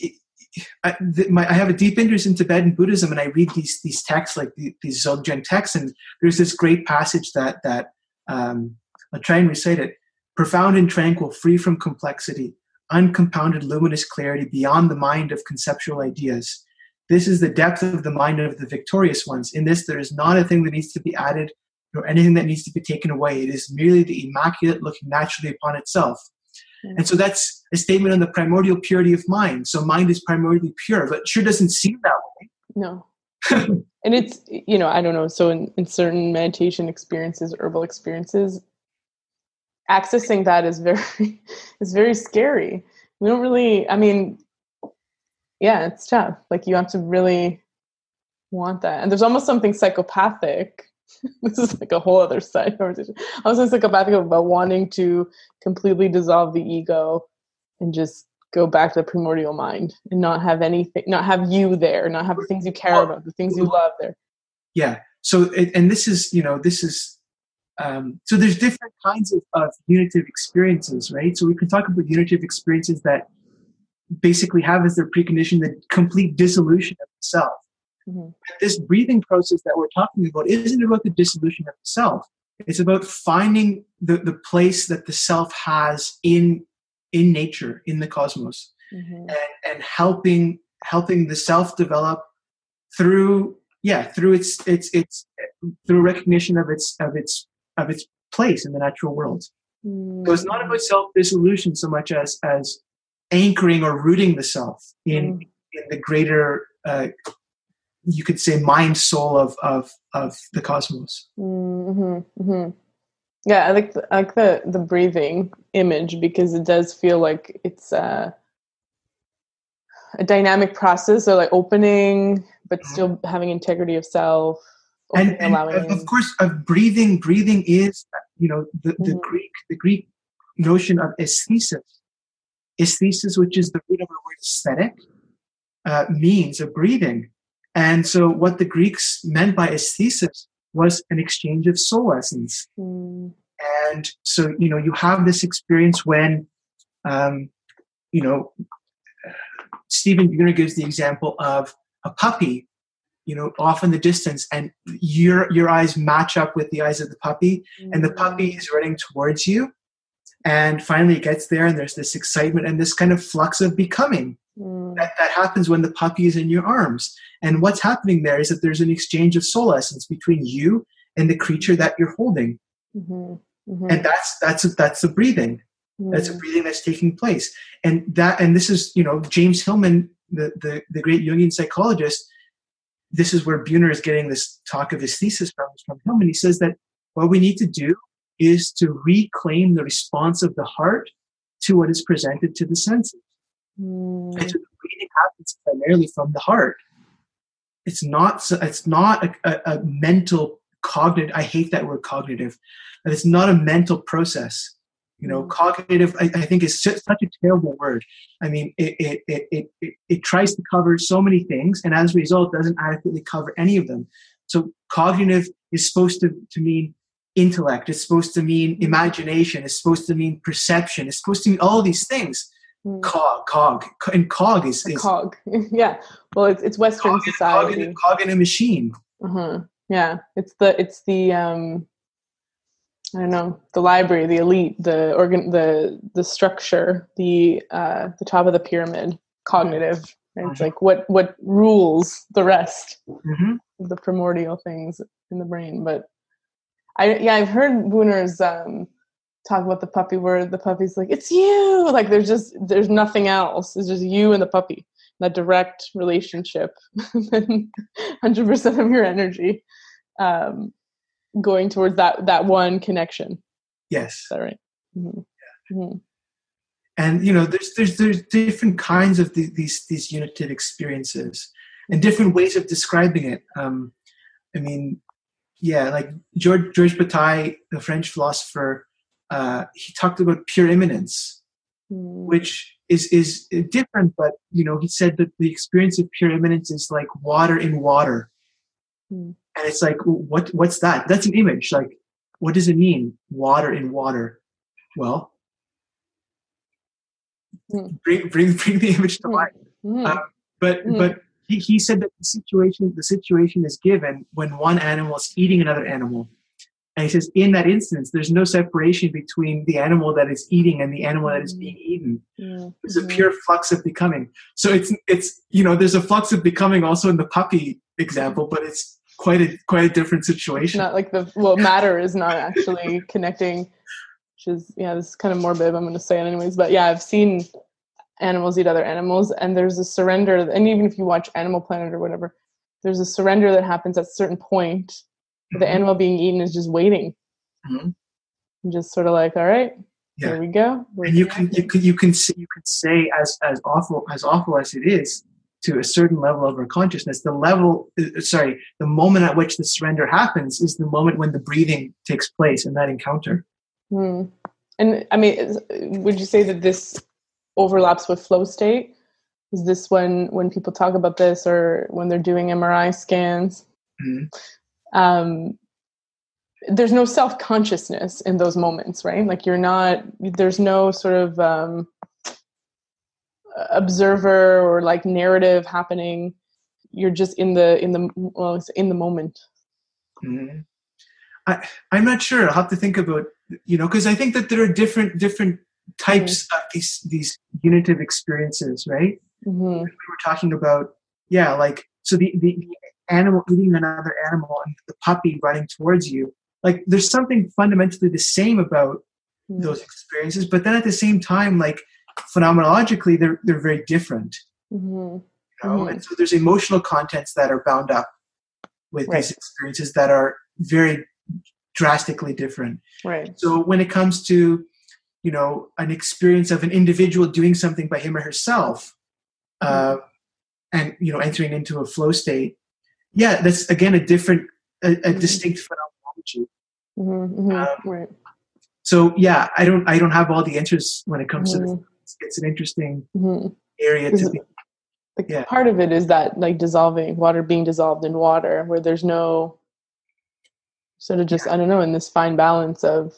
I, th- my, I have a deep interest in Tibetan Buddhism, and I read these these texts like the, these Dzogchen texts, and there's this great passage that that um, I'll try and recite it: profound and tranquil, free from complexity, uncompounded, luminous clarity beyond the mind of conceptual ideas. This is the depth of the mind of the victorious ones. In this, there is not a thing that needs to be added, nor anything that needs to be taken away. It is merely the immaculate looking naturally upon itself. And so that's a statement on the primordial purity of mind. So mind is primordially pure, but it sure doesn't seem that way. No. [LAUGHS] and it's you know I don't know. So in, in certain meditation experiences, herbal experiences, accessing that is very [LAUGHS] is very scary. We don't really. I mean, yeah, it's tough. Like you have to really want that, and there's almost something psychopathic. [LAUGHS] this is like a whole other side conversation. I was saying psychopathic about wanting to completely dissolve the ego and just go back to the primordial mind and not have anything, not have you there, not have the things you care about, the things you love there. Yeah. So, it, and this is, you know, this is, um, so there's different kinds of, of unitive experiences, right? So we can talk about unitive experiences that basically have as their precondition the complete dissolution of the self. Mhm. This breathing process that we're talking about isn't about the dissolution of the self. It's about finding the, the place that the self has in in nature, in the cosmos, mm-hmm. and, and helping helping the self develop through yeah through its its its through recognition of its of its of its place in the natural world. Mm-hmm. So it's not about self dissolution so much as as anchoring or rooting the self in mm-hmm. in the greater uh, you could say mind soul of of of the cosmos. Mm-hmm, mm-hmm. Yeah, I like the, I like the the breathing image because it does feel like it's a, a dynamic process, so like opening but mm-hmm. still having integrity of self. And, and of course, of breathing, breathing is you know the, the mm-hmm. Greek the Greek notion of aesthesis. Aesthesis, which is the root of the word aesthetic, uh, means of breathing. And so, what the Greeks meant by aesthesis was an exchange of soul essence. Mm. And so, you know, you have this experience when, um, you know, Stephen Buhner gives the example of a puppy, you know, off in the distance, and your your eyes match up with the eyes of the puppy, mm. and the puppy mm. is running towards you. And finally, it gets there, and there's this excitement and this kind of flux of becoming. Mm. That, that happens when the puppy is in your arms. And what's happening there is that there's an exchange of soul essence between you and the creature that you're holding. Mm-hmm. Mm-hmm. And that's that's that's the breathing. Mm. That's a breathing that's taking place. And that and this is, you know, James Hillman, the the, the great Jungian psychologist, this is where Buhner is getting this talk of aesthesis from, from Hillman. He says that what we need to do is to reclaim the response of the heart to what is presented to the senses. Mm. And so the breathing happens primarily from the heart. It's not. It's not a, a, a mental cognitive. I hate that word cognitive. But it's not a mental process. You know, mm. cognitive. I, I think is such a terrible word. I mean, it it, it it it it tries to cover so many things, and as a result, doesn't adequately cover any of them. So cognitive is supposed to to mean intellect. It's supposed to mean mm. imagination. It's supposed to mean perception. It's supposed to mean all these things. Mm. Cog, cog, and cog is, is cog. [LAUGHS] yeah. Well, it's it's Western society. Cog in, cog in a machine. Uh-huh. Yeah. It's the it's the um, I don't know the library, the elite, the organ, the the structure, the uh, the top of the pyramid, cognitive. Right? It's uh-huh. like what what rules the rest mm-hmm. of the primordial things in the brain. But I yeah, I've heard Buhner's um, talk about the puppy where the puppy's like it's you like there's just there's nothing else it's just you and the puppy that direct relationship [LAUGHS] 100% of your energy um, going towards that that one connection yes is that right mm-hmm. Yeah. Mm-hmm. and you know there's there's there's different kinds of the, these these unitive experiences and different ways of describing it um, i mean yeah like george george bataille the french philosopher uh, he talked about pure immanence, mm. which is is different. But you know, he said that the experience of pure immanence is like water in water, mm. And it's like what what's that? That's an image. Like, what does it mean? Water in water. Well, mm. bring bring bring the image to life. Uh, but but he, he said that the situation the situation is given when one animal is eating another animal and he says, in that instance, there's no separation between the animal that is eating and the animal that is being eaten. Mm-hmm. There's a pure flux of becoming. So it's it's you know there's a flux of becoming also in the puppy example, but it's quite a quite a different situation. Not like the well matter is not actually connecting, which is yeah this is kind of morbid. I'm going to say it anyways, but yeah, I've seen animals eat other animals, and there's a surrender. And even if you watch Animal Planet or whatever, there's a surrender that happens at a certain point the animal being eaten is just waiting. Mm-hmm. Just sort of like, all right, yeah. here we go. We're and you can, you can you can say, you can say as as awful as awful as it is to a certain level of our consciousness, the level uh, sorry, the moment at which the surrender happens is the moment when the breathing takes place in that encounter. Hmm. And I mean, would you say that this overlaps with flow state? Is this when when people talk about this or when they're doing MRI scans? Mm-hmm um, there's no self consciousness in those moments, right? Like you're not, there's no sort of um, observer or like narrative happening. You're just in the in the well, in the moment. Mm-hmm. I, I'm not sure. I'll have to think about you know because I think that there are different different types mm-hmm. of these these unitive experiences, right? Mm-hmm. We were talking about yeah, like so the the animal eating another animal and the puppy running towards you. Like there's something fundamentally the same about mm-hmm. those experiences, but then at the same time, like phenomenologically, they're they're very different. Mm-hmm. You know? And so there's emotional contents that are bound up with right. these experiences that are very drastically different. Right. So when it comes to, you know, an experience of an individual doing something by him or herself, uh, mm-hmm. and you know, entering into a flow state, yeah, that's again a different, a, a mm-hmm. distinct phenomenology. Mm-hmm, mm-hmm. um, right. So yeah, I don't, I don't have all the answers when it comes to this. Mm-hmm. It's, an interesting mm-hmm. area to be. yeah. Part of it is that like dissolving water being dissolved in water, where there's no sort of just yeah. I don't know in this fine balance of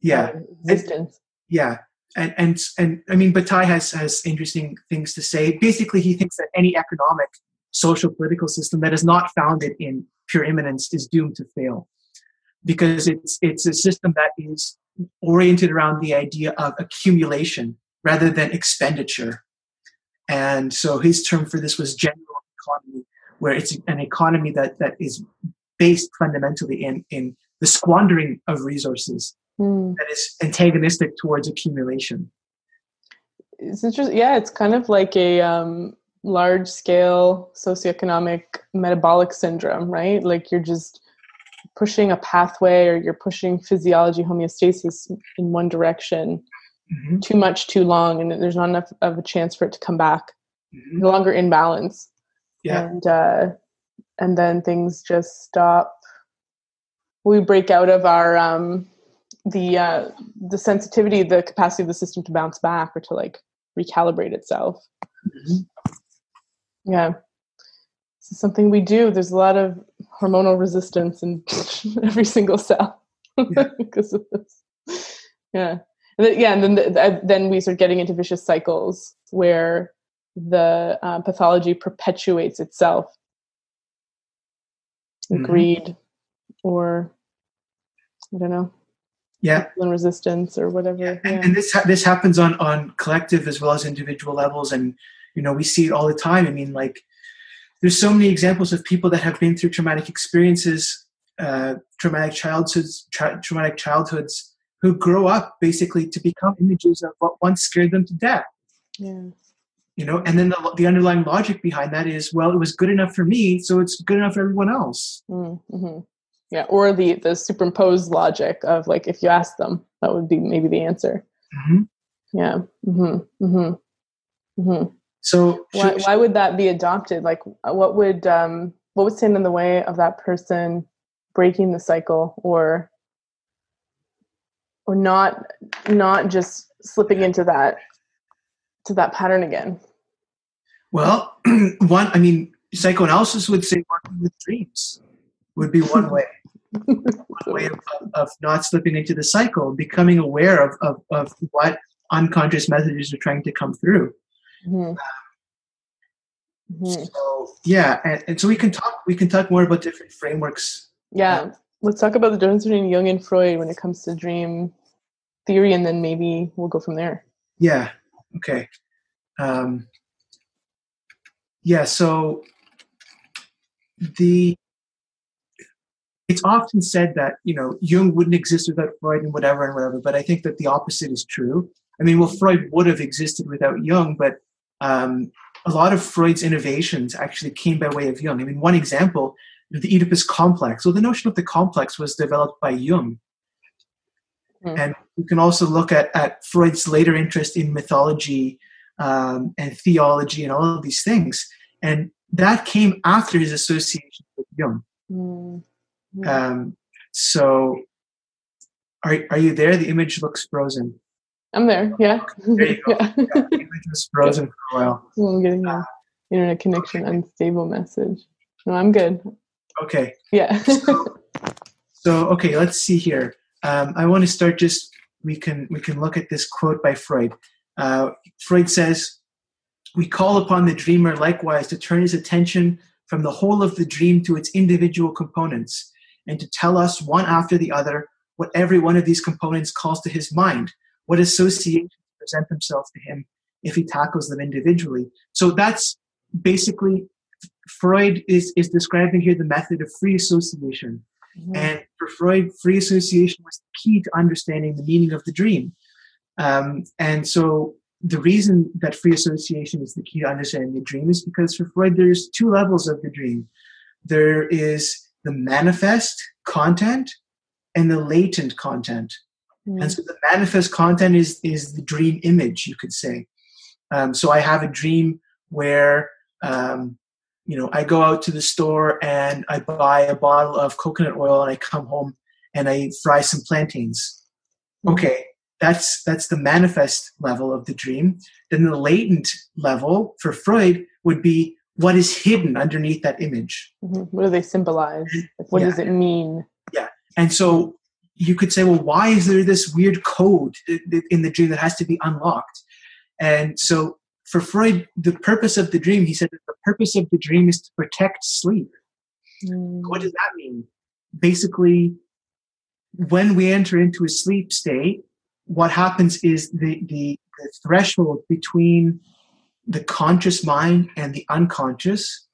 yeah existence. And, yeah, and and and I mean, Bataille has has interesting things to say. Basically, he thinks that any economic, social, political system that is not founded in pure immanence is doomed to fail, because it's it's a system that is oriented around the idea of accumulation rather than expenditure. And so his term for this was general economy, where it's an economy that that is based fundamentally in, in the squandering of resources mm. that is antagonistic towards accumulation. It's interesting. Yeah, it's kind of like a um, large scale socioeconomic metabolic syndrome, right? Like you're just pushing a pathway or you're pushing physiology homeostasis in one direction mm-hmm. too much too long and there's not enough of a chance for it to come back mm-hmm. no longer in balance yeah. and uh, and then things just stop we break out of our um the uh the sensitivity the capacity of the system to bounce back or to like recalibrate itself mm-hmm. yeah this is something we do there's a lot of hormonal resistance in [LAUGHS] every single cell yeah. [LAUGHS] because of this yeah then, yeah and then the, then we start getting into vicious cycles where the uh, pathology perpetuates itself mm-hmm. greed or I don't know. Yeah, resistance or whatever. Yeah. And, yeah. and, this ha- this happens on on collective as well as individual levels, and you know we see it all the time. I mean, like there's so many examples of people that have been through traumatic experiences, uh, traumatic childhoods, tra- traumatic childhoods, who grow up basically to become images of what once scared them to death. Yeah you know and then the, the underlying logic behind that is well it was good enough for me so it's good enough for everyone else mm-hmm. yeah or the the superimposed logic of like if you ask them that would be maybe the answer mm-hmm. yeah mm-hmm. Mm-hmm. Mm-hmm. so why, why would that be adopted like what would um what would stand in the way of that person breaking the cycle or or not not just slipping into that to that pattern again well, [CLEARS THROAT] one, I mean, psychoanalysis would say working with dreams would be one way. [LAUGHS] one way of, of, not slipping into the cycle, becoming aware of, of, of what unconscious messages are trying to come through. Mm-hmm. Mm-hmm. So yeah, and, and, so we can talk we can talk more about different frameworks. Yeah, let's talk about the difference between Jung and Freud when it comes to dream theory, and then maybe we'll go from there. Yeah. Okay. Um, yeah, so the it's often said that you know Jung wouldn't exist without Freud and whatever and whatever, but I think that the opposite is true. I mean, well, Freud would have existed without Jung, but um, a lot of Freud's innovations actually came by way of Jung. I mean, one example, the Oedipus complex. So the notion of the complex was developed by Jung. Mm. And you can also look at, at Freud's later interest in mythology um, and theology and all of these things. And that came after his association with Jung. Mm-hmm. Um, so, are are you there? The image looks frozen. I'm there. Yeah. There you go. [LAUGHS] yeah. yeah the image was frozen for a while. [LAUGHS] I'm getting an internet connection unstable message. No, I'm good. Okay. Yeah. so, [LAUGHS] so, okay, let's see here. Um, I want to start just we can we can look at this quote by Freud. Uh, Freud says, We call upon the dreamer likewise to turn his attention from the whole of the dream to its individual components. and to tell us one after the other what every one of these components calls to his mind, what associations present themselves to him if he tackles them individually. So that's basically Freud is, is describing here the method of free association. Mm-hmm. And for Freud, free association was the key to understanding the meaning of the dream. Um, and so the reason that free association is the key to understanding the dream is because for Freud, there's two levels of the dream. There is the manifest content and the latent content. Mm. And so the manifest content is, is the dream image, you could say. Um, so I have a dream where, um, you know, I go out to the store and I buy a bottle of coconut oil and I come home and I fry some plantains. Mm. Okay, that's that's the manifest level of the dream then the latent level for freud would be what is hidden underneath that image mm-hmm. what do they symbolize what yeah. does it mean yeah and so you could say well why is there this weird code in the dream that has to be unlocked and so for freud the purpose of the dream he said purpose of the dream is to protect sleep mm. what does that mean basically when we enter into a sleep state what happens is the, the, the threshold between the conscious mind and the unconscious,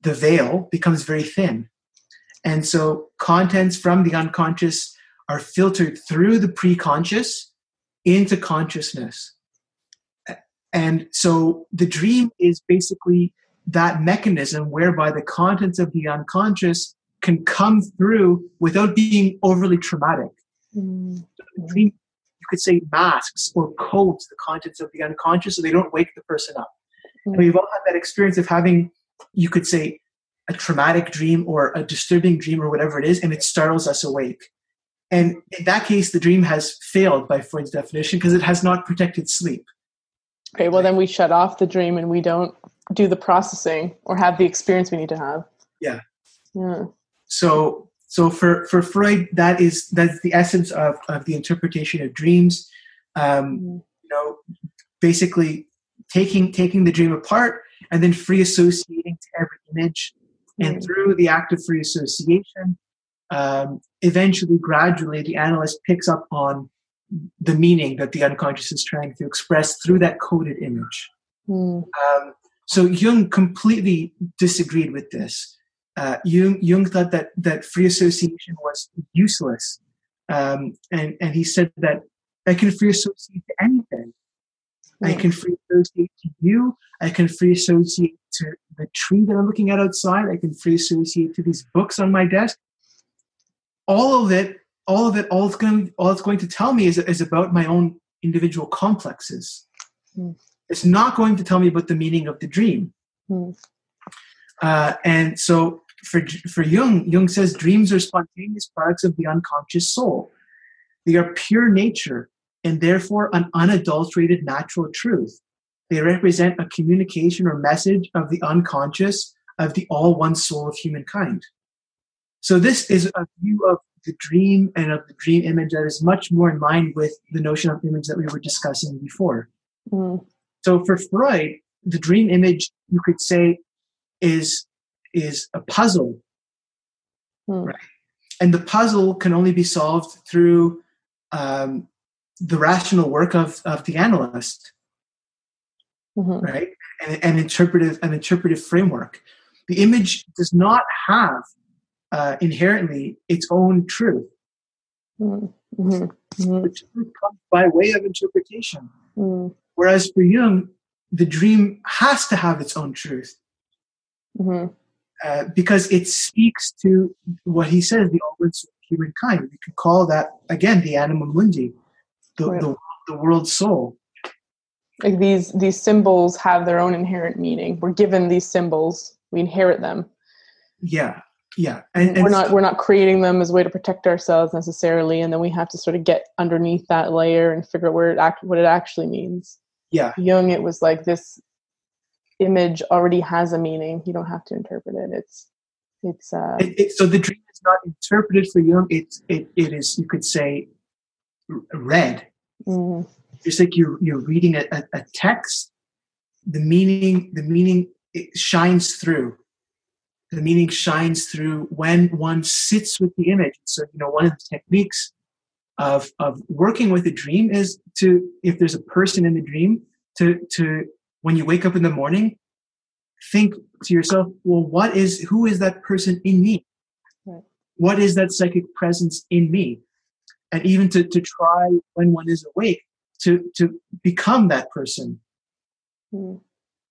the veil becomes very thin. And so contents from the unconscious are filtered through the preconscious into consciousness. And so the dream is basically that mechanism whereby the contents of the unconscious can come through without being overly traumatic. The dream you could say masks or codes the contents of the unconscious so they don't wake the person up. Mm-hmm. we've all had that experience of having, you could say, a traumatic dream or a disturbing dream or whatever it is, and it startles us awake. And in that case, the dream has failed by Freud's definition because it has not protected sleep. Okay, well, then we shut off the dream and we don't do the processing or have the experience we need to have. Yeah. Yeah. So so for, for Freud, that is that's the essence of, of the interpretation of dreams. Um, mm-hmm. you know, basically taking taking the dream apart and then free associating to every image, and mm-hmm. through the act of free association, um, eventually, gradually, the analyst picks up on the meaning that the unconscious is trying to express through that coded image. Mm. Um, so Jung completely disagreed with this uh, Jung, Jung thought that, that free association was useless. Um, and, and he said that I can free associate to anything. I can free associate to you. I can free associate to the tree that I'm looking at outside. I can free associate to these books on my desk. All of it, all of it, all it's going, all it's going to tell me is, is about my own individual complexes. Mm. It's not going to tell me about the meaning of the dream. Mm. Uh, and so for, for Jung, Jung says dreams are spontaneous products of the unconscious soul. They are pure nature and therefore an unadulterated natural truth. They represent a communication or message of the unconscious of the all one soul of humankind. So this is a view of the dream and of the dream image that is much more in line with the notion of image that we were discussing before. Mm. So for Freud, the dream image, you could say, is is a puzzle, hmm. right? And the puzzle can only be solved through um, the rational work of, of the analyst, mm-hmm. right? And an interpretive an interpretive framework. The image does not have uh, inherently its own truth. Mm-hmm. Mm-hmm. The truth comes by way of interpretation. Mm. Whereas for Jung, the dream has to have its own truth. Mm-hmm. Uh, because it speaks to what he says, the origins of humankind. We could call that, again, the anima mundi, the, right. the, the world soul. Like these, these symbols have their own inherent meaning. We're given these symbols, we inherit them. Yeah, yeah. And, and we're not we're not creating them as a way to protect ourselves necessarily, and then we have to sort of get underneath that layer and figure out where it act, what it actually means. Yeah. Jung, it was like this image already has a meaning. You don't have to interpret it. It's it's uh it, it, so the dream is not interpreted for Jung. It's it, it is you could say read. Mm-hmm. It's like you're you're reading a, a, a, text. The meaning the meaning it shines through. The meaning shines through when one sits with the image. So, you know, one of the techniques of, of working with a dream is to, if there's a person in the dream, to, to, when you wake up in the morning, think to yourself, well, what is, who is that person in me? Right. What is that psychic presence in me? And even to, to try when one is awake to, to become that person. Mm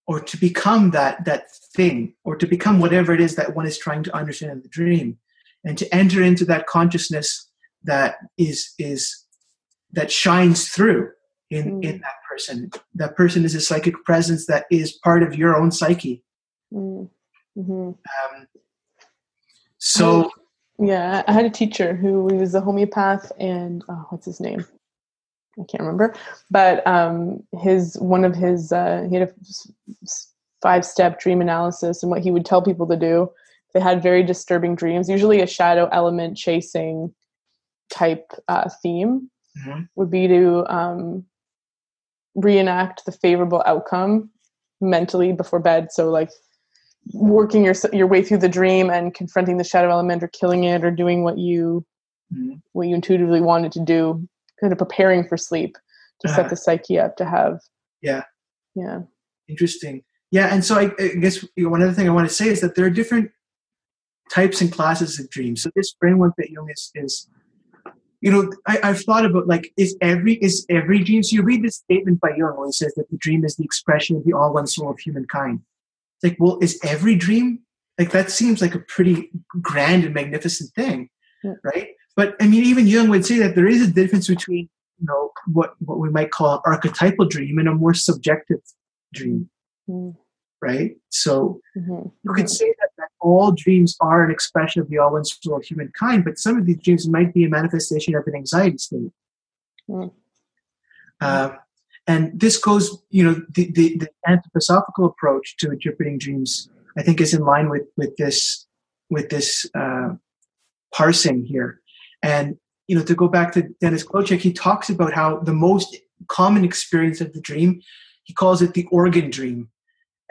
or to become that that thing or to become whatever it is that one is trying to understand in the dream and to enter into that consciousness that is is that shines through in mm. in that person that person is a psychic presence that is part of your own psyche mm. mm-hmm. um, so yeah i had a teacher who was a homeopath and oh, what's his name I can't remember, but um, his one of his uh, he had a five step dream analysis, and what he would tell people to do. They had very disturbing dreams, usually a shadow element chasing type uh, theme, mm-hmm. would be to um, reenact the favorable outcome mentally before bed. So like working your your way through the dream and confronting the shadow element or killing it or doing what you mm-hmm. what you intuitively wanted to do kind of preparing for sleep to uh set uh-huh. the psyche up to have. Yeah. Yeah. Interesting. Yeah, and so I, I guess you know, one other thing I want to say is that there are different types and classes of dreams. So this framework that Jung is, is you know, I, have thought about like, is every is every dream? So you read this statement by Jung where he says that the dream is the expression of the all one soul of humankind. It's like, well, is every dream like that? Seems like a pretty grand and magnificent thing, yeah. right? But I mean, even Jung would say that there is a difference between, you know, what, what we might call an archetypal dream and a more subjective dream. Mm-hmm. Right? So mm-hmm. you could say that, that all dreams are an expression of the all one soul of humankind, but some of these dreams might be a manifestation of an anxiety state. Mm-hmm. Uh, and this goes, you know, the, the, the anthroposophical approach to interpreting dreams, I think, is in line with, with this with this uh, parsing here. And you know, to go back to Dennis Klocek, he talks about how the most common experience of the dream, he calls it the organ dream.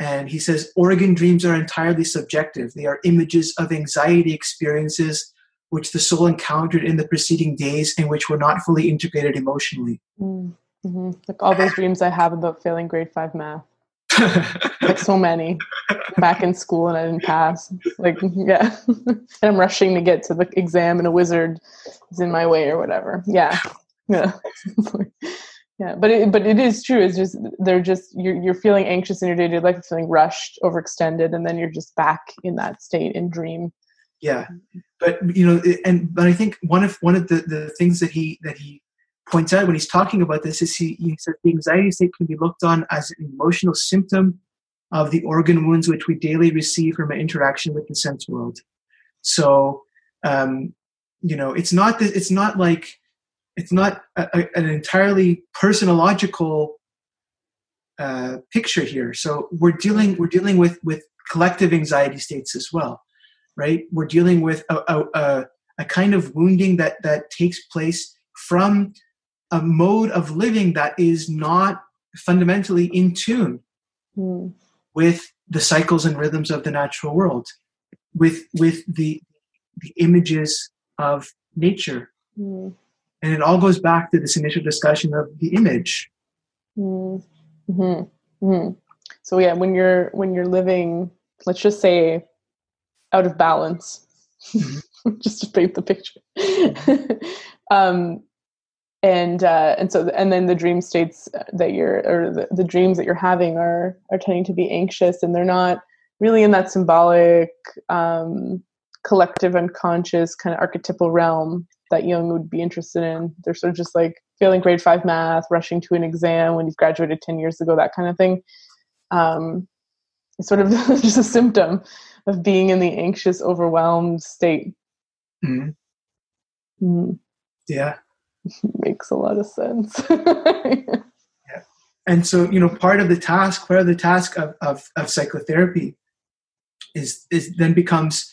And he says organ dreams are entirely subjective. They are images of anxiety experiences which the soul encountered in the preceding days and which were not fully integrated emotionally. Mm-hmm. Like all those dreams I have about failing grade five math. [LAUGHS] like so many back in school and I didn't pass. Like, yeah. and [LAUGHS] I'm rushing to get to the exam and a wizard is in my way or whatever. Yeah. Yeah. [LAUGHS] yeah. But it, but it is true. It's just, they're just, you're, you're feeling anxious in your day to day life, feeling rushed, overextended, and then you're just back in that state in dream. Yeah. But, you know, and, but I think one of, one of the, the things that he, that he points out when he's talking about this is he, he says the anxiety state can be looked on as an emotional symptom of the organ wounds which we daily receive from our interaction with the sense world. So, um, you know, it's not that it's not like it's not a, a, an entirely personological uh, picture here. So we're dealing we're dealing with with collective anxiety states as well, right? We're dealing with a, a, a kind of wounding that that takes place from a mode of living that is not fundamentally in tune mm. with the cycles and rhythms of the natural world, with with the the images of nature. Mm. And it all goes back to this initial discussion of the image. Mm. Mm-hmm. Mm-hmm. So yeah, when you're when you're living, let's just say, out of balance, mm-hmm. [LAUGHS] just to paint the picture. [LAUGHS] um, and uh, and so and then the dream states that you're or the, the dreams that you're having are are tending to be anxious and they're not really in that symbolic um, collective unconscious kind of archetypal realm that Jung would be interested in. They're sort of just like failing grade five math, rushing to an exam when you've graduated 10 years ago, that kind of thing. Um, it's sort of [LAUGHS] just a symptom of being in the anxious, overwhelmed state. Mm-hmm. Mm. Yeah. [LAUGHS] makes a lot of sense. yeah. [LAUGHS] And so, you know, part of the task, part of the task of, of, of psychotherapy is is then becomes,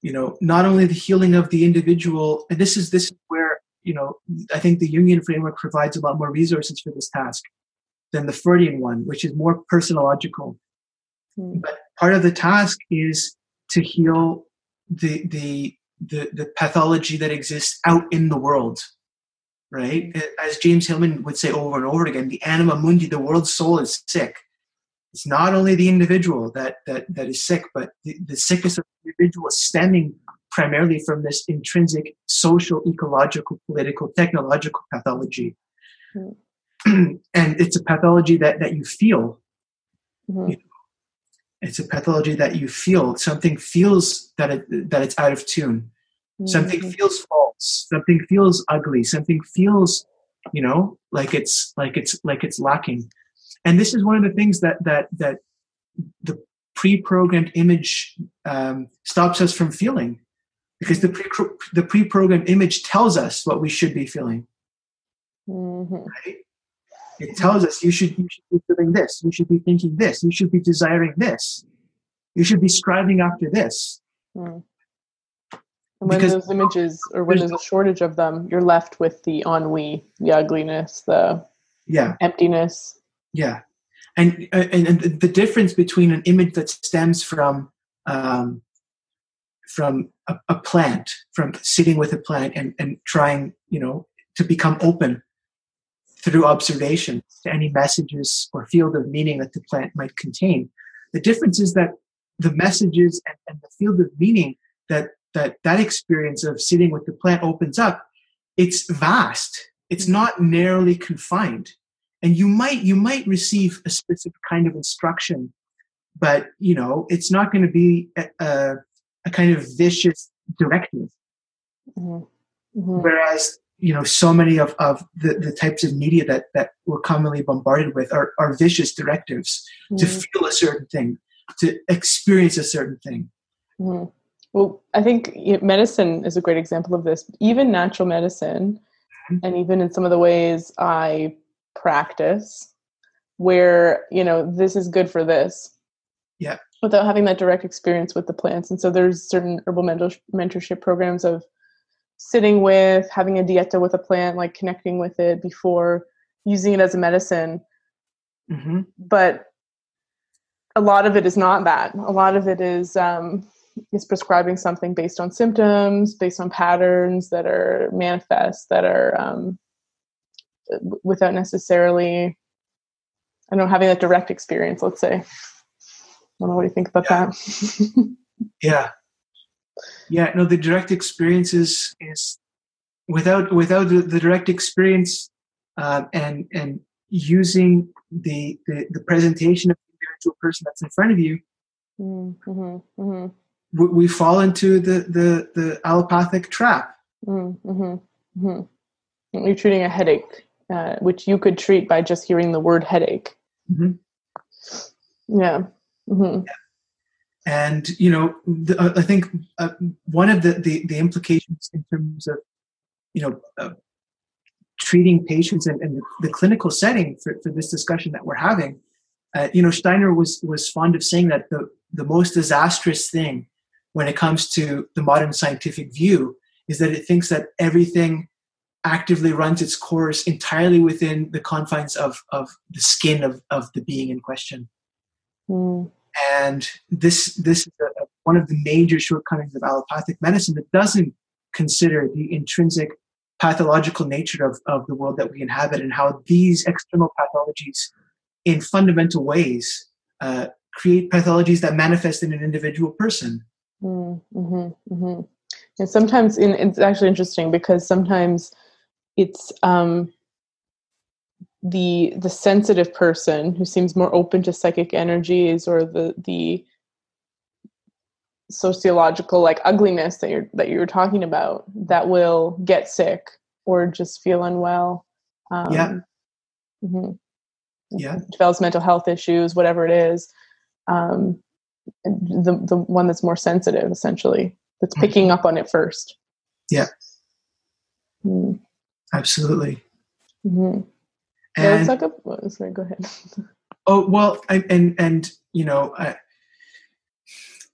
you know, not only the healing of the individual, and this is this is where, you know, I think the Jungian framework provides a lot more resources for this task than the Freudian one, which is more personological. Mm. But part of the task is to heal the the the, the pathology that exists out in the world right? As james hillman would say over and over again the anima mundi the world's soul is sick. It's not only the individual that that that is sick but the, the sickness of the individual is stemming primarily from this intrinsic social ecological political technological pathology. Mm. [CLEARS THROAT] and it's a pathology that that you feel. Mm-hmm. you know, it's a pathology that you feel. Something feels that it that it's out of tune. Mm-hmm. something feels false something feels ugly something feels you know like it's like it's like it's lacking and this is one of the things that that that the pre-programmed image um, stops us from feeling because the pre the pre-programmed image tells us what we should be feeling mm-hmm. right it tells us you should, you should be feeling this, you should be thinking this, you should be desiring this, you should be striving after this. Mm. And when because those images, or when there's, there's a shortage of them, you're left with the ennui, the ugliness, the yeah emptiness. Yeah, and and, and the difference between an image that stems from um, from a, a, plant, from sitting with a plant and, and trying, you know, to become open through observation to any messages or field of meaning that the plant might contain. The difference is that the messages and, and the field of meaning that, that that experience of sitting with the plant opens up, it's vast. It's mm-hmm. not narrowly confined. And you might you might receive a specific kind of instruction, but you know it's not going to be a, a, a, kind of vicious directive. Mm-hmm. Mm-hmm. Whereas you know so many of, of the, the types of media that that we're commonly bombarded with are, are vicious directives mm. to feel a certain thing to experience a certain thing mm. Well i think medicine is a great example of this even natural medicine mm-hmm. and even in some of the ways i practice where you know this is good for this yeah without having that direct experience with the plants and so there's certain herbal mentorship programs of sitting with, having a dieta with a plant, like connecting with it before using it as a medicine. Mm-hmm. But a lot of it is not that. A lot of it is um, is prescribing something based on symptoms, based on patterns that are manifest, that are um, without necessarily, I don't know, having that direct experience. Let's say. I don't know what do you think about yeah. that. [LAUGHS] yeah, yeah no the direct experience is is without without the, the direct experience uh, and and using the, the, the presentation of the individual person that's in front of you mm-hmm, mm-hmm. We, we, fall into the the the allopathic trap mm-hmm, mm-hmm. you're treating a headache uh, which you could treat by just hearing the word headache mm-hmm. yeah. Mm-hmm. yeah and you know the, uh, i think uh, one of the, the, the implications in terms of you know uh, treating patients and, and, the clinical setting for, for this discussion that we're having uh, you know steiner was was fond of saying that the the most disastrous thing when it comes to the modern scientific view is that it thinks that everything actively runs its course entirely within the confines of of the skin of of the being in question. Mm and this this is a, one of the major shortcomings of allopathic medicine that doesn't consider the intrinsic pathological nature of, of the world that we inhabit and how these external pathologies in fundamental ways uh, create pathologies that manifest in an individual person mm-hmm, mm-hmm. and sometimes in, it's actually interesting because sometimes it's um, the the sensitive person who seems more open to psychic energies or the the sociological like ugliness that you're that you're talking about that will get sick or just feel unwell um, yeah mm-hmm. yeah develops mental health issues whatever it is um, the the one that's more sensitive essentially that's mm-hmm. picking up on it first yeah mm. absolutely mm-hmm. And, yeah, about, sorry, go ahead. [LAUGHS] oh well, I, and and you know, I,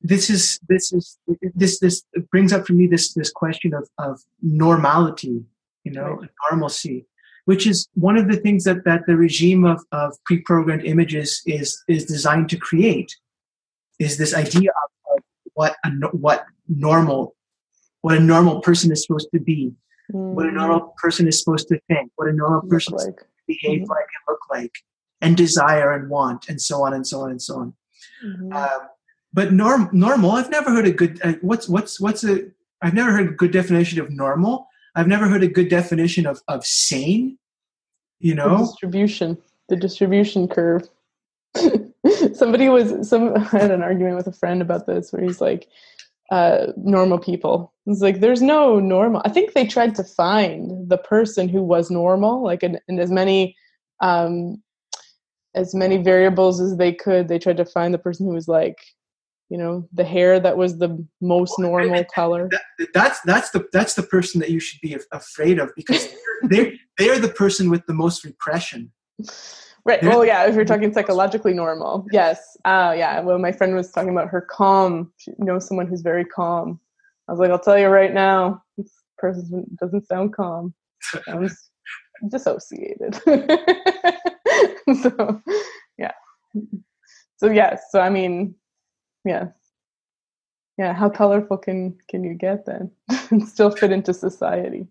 this is this is this this brings up for me this this question of of normality, you know, right. normalcy, which is one of the things that that the regime of of pre-programmed images is is designed to create, is this idea of, what a, what normal what a normal person is supposed to be, mm-hmm. what a normal person is supposed to think, what a normal person like. behave mm-hmm. like and look like, and desire and want, and so on and so on and so on. Mm-hmm. Um, but norm normal, I've never heard a good uh, what's what's what's a I've never heard a good definition of normal. I've never heard a good definition of of sane. You know, the distribution, the distribution curve. [LAUGHS] [LAUGHS] Somebody was some. [LAUGHS] I had an argument with a friend about this, where he's like, uh, normal people. It's like there's no normal. I think they tried to find the person who was normal, like in, in as many um, as many variables as they could. They tried to find the person who was like you know the hair that was the most normal color that, that's that's the that's the person that you should be afraid of because [LAUGHS] they're they're the person with the most repression right. Well yeah if you're talking psychologically normal. Yes. Uh yeah. Well my friend was talking about her calm she knows someone who's very calm. I was like i'll tell you right now this person doesn't sound calm. Sounds dissociated. [LAUGHS] So yeah. So yes. So i mean yeah. Yeah how colorful can can you get then? And [LAUGHS] still fit into society.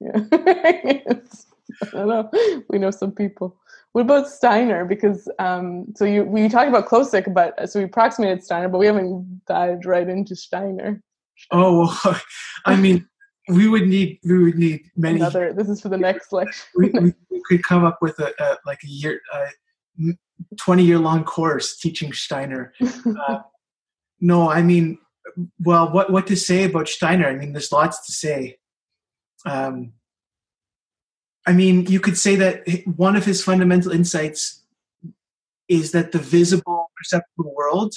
Yeah [LAUGHS] [LAUGHS] i don't know we know some people what about steiner because um so you we talked about Klocek but uh, so we approximated steiner but we haven't dived right into steiner oh well, [LAUGHS] i mean we would need we would need many Another, this is for the next lecture we, we, could come up with a, a like a year uh, 20 year long course teaching Steiner. [LAUGHS] Uh, no, I mean, well, what, what to say about Steiner? I mean, there's lots to say. Um, I mean, you could say that one of his fundamental insights is that the visible, perceptible world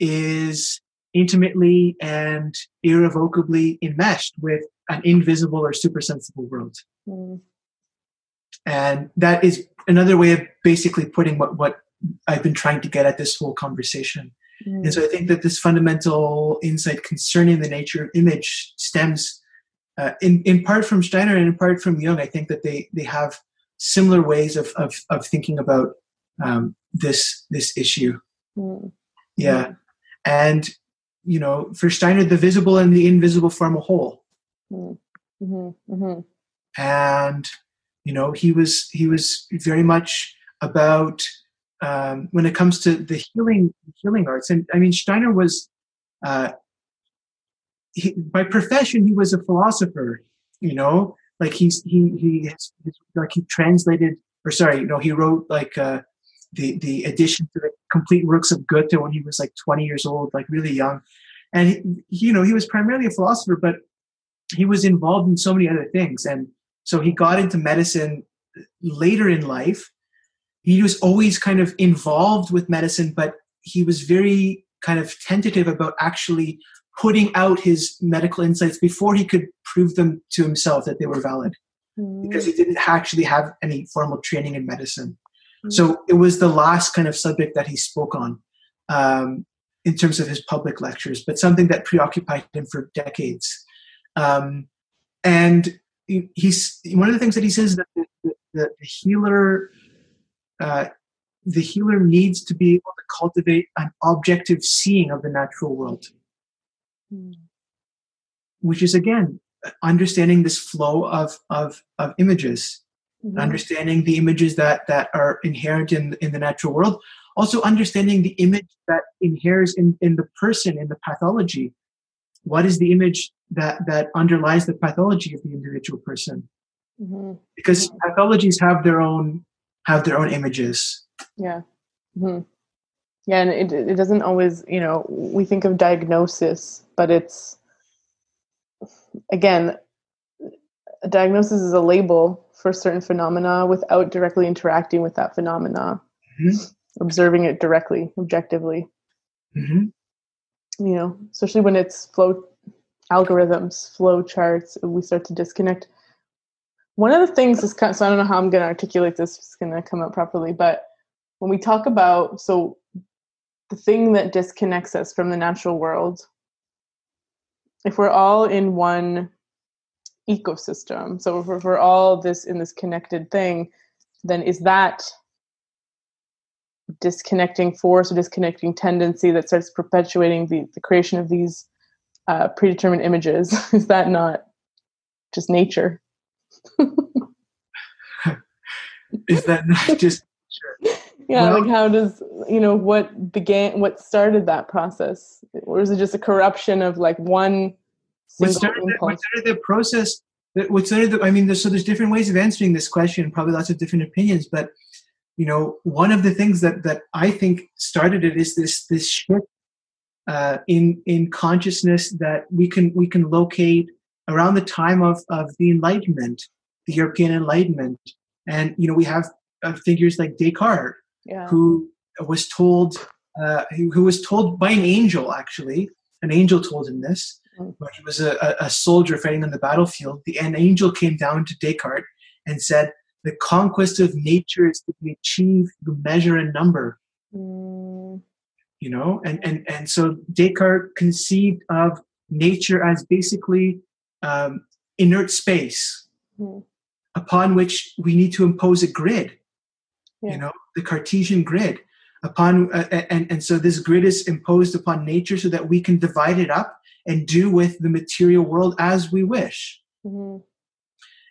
is intimately and irrevocably enmeshed with an invisible or supersensible world. Mm. And that is another way of basically putting what, what I've been trying to get at this whole conversation. Mm. And so I think that this fundamental insight concerning the nature of image stems uh, in, in part from Steiner and in part from Jung. I think that they, they have similar ways of, of, of thinking about um, this, this issue. Mm. Yeah. Mm. And, you know, for Steiner, the visible and the invisible form a whole. Mm. Mm-hmm. Mm-hmm. And you know, he was he was very much about um, when it comes to the healing healing arts. And I mean, Steiner was uh, he, by profession he was a philosopher. You know, like he's he he has, like he translated or sorry, you know, he wrote like uh, the the edition to the complete works of Goethe when he was like 20 years old, like really young. And he, you know, he was primarily a philosopher, but he was involved in so many other things. And so he got into medicine later in life. He was always kind of involved with medicine, but he was very kind of tentative about actually putting out his medical insights before he could prove them to himself that they were valid mm. because he didn't actually have any formal training in medicine. Mm. So it was the last kind of subject that he spoke on um, in terms of his public lectures, but something that preoccupied him for decades. Um, and he's one of the things that he says that the, the, the healer uh, the healer needs to be able to cultivate an objective seeing of the natural world mm. which is again understanding this flow of of, of images mm-hmm. understanding the images that that are inherent in in the natural world also understanding the image that inheres in in the person in the pathology what is the image that that underlies the pathology of the individual person mm-hmm. because mm-hmm. pathologies have their own have their own images yeah mm-hmm. Yeah and it, it doesn't always you know we think of diagnosis but it's again a diagnosis is a label for certain phenomena without directly interacting with that phenomena mm-hmm. observing it directly objectively mm-hmm you know, especially when it's flow algorithms, flow charts, we start to disconnect. One of the things is kind of, so I don't know how I'm going to articulate this, it's going to come out properly, but when we talk about, so the thing that disconnects us from the natural world, if we're all in one ecosystem, so if we're all this in this connected thing, then is that disconnecting force or disconnecting tendency that starts perpetuating the, the creation of these uh, predetermined images. [LAUGHS] Is that not just nature? [LAUGHS] Is that not [LAUGHS] just nature? Yeah, well, like how does you know what began, what started that process, or is it just a corruption of like one? What started, the, what started the process? What started the? I mean, so there's different ways of answering this question. Probably lots of different opinions, but you know, one of the things that that I think started it is this this shift uh, in in consciousness that we can we can locate around the time of of the Enlightenment, the European Enlightenment, and you know we have uh, figures like Descartes, yeah. who was told uh, who, who, was told by an angel actually, an angel told him this. Mm. When he was a, a soldier fighting on the battlefield, the an angel came down to Descartes and said, "The conquest of nature is to be achieved through measure and number." Mm you know and and and so descartes conceived of nature as basically um, inert space mm-hmm. upon which we need to impose a grid yeah. you know the cartesian grid upon uh, and and so this grid is imposed upon nature so that we can divide it up and do with the material world as we wish mm-hmm.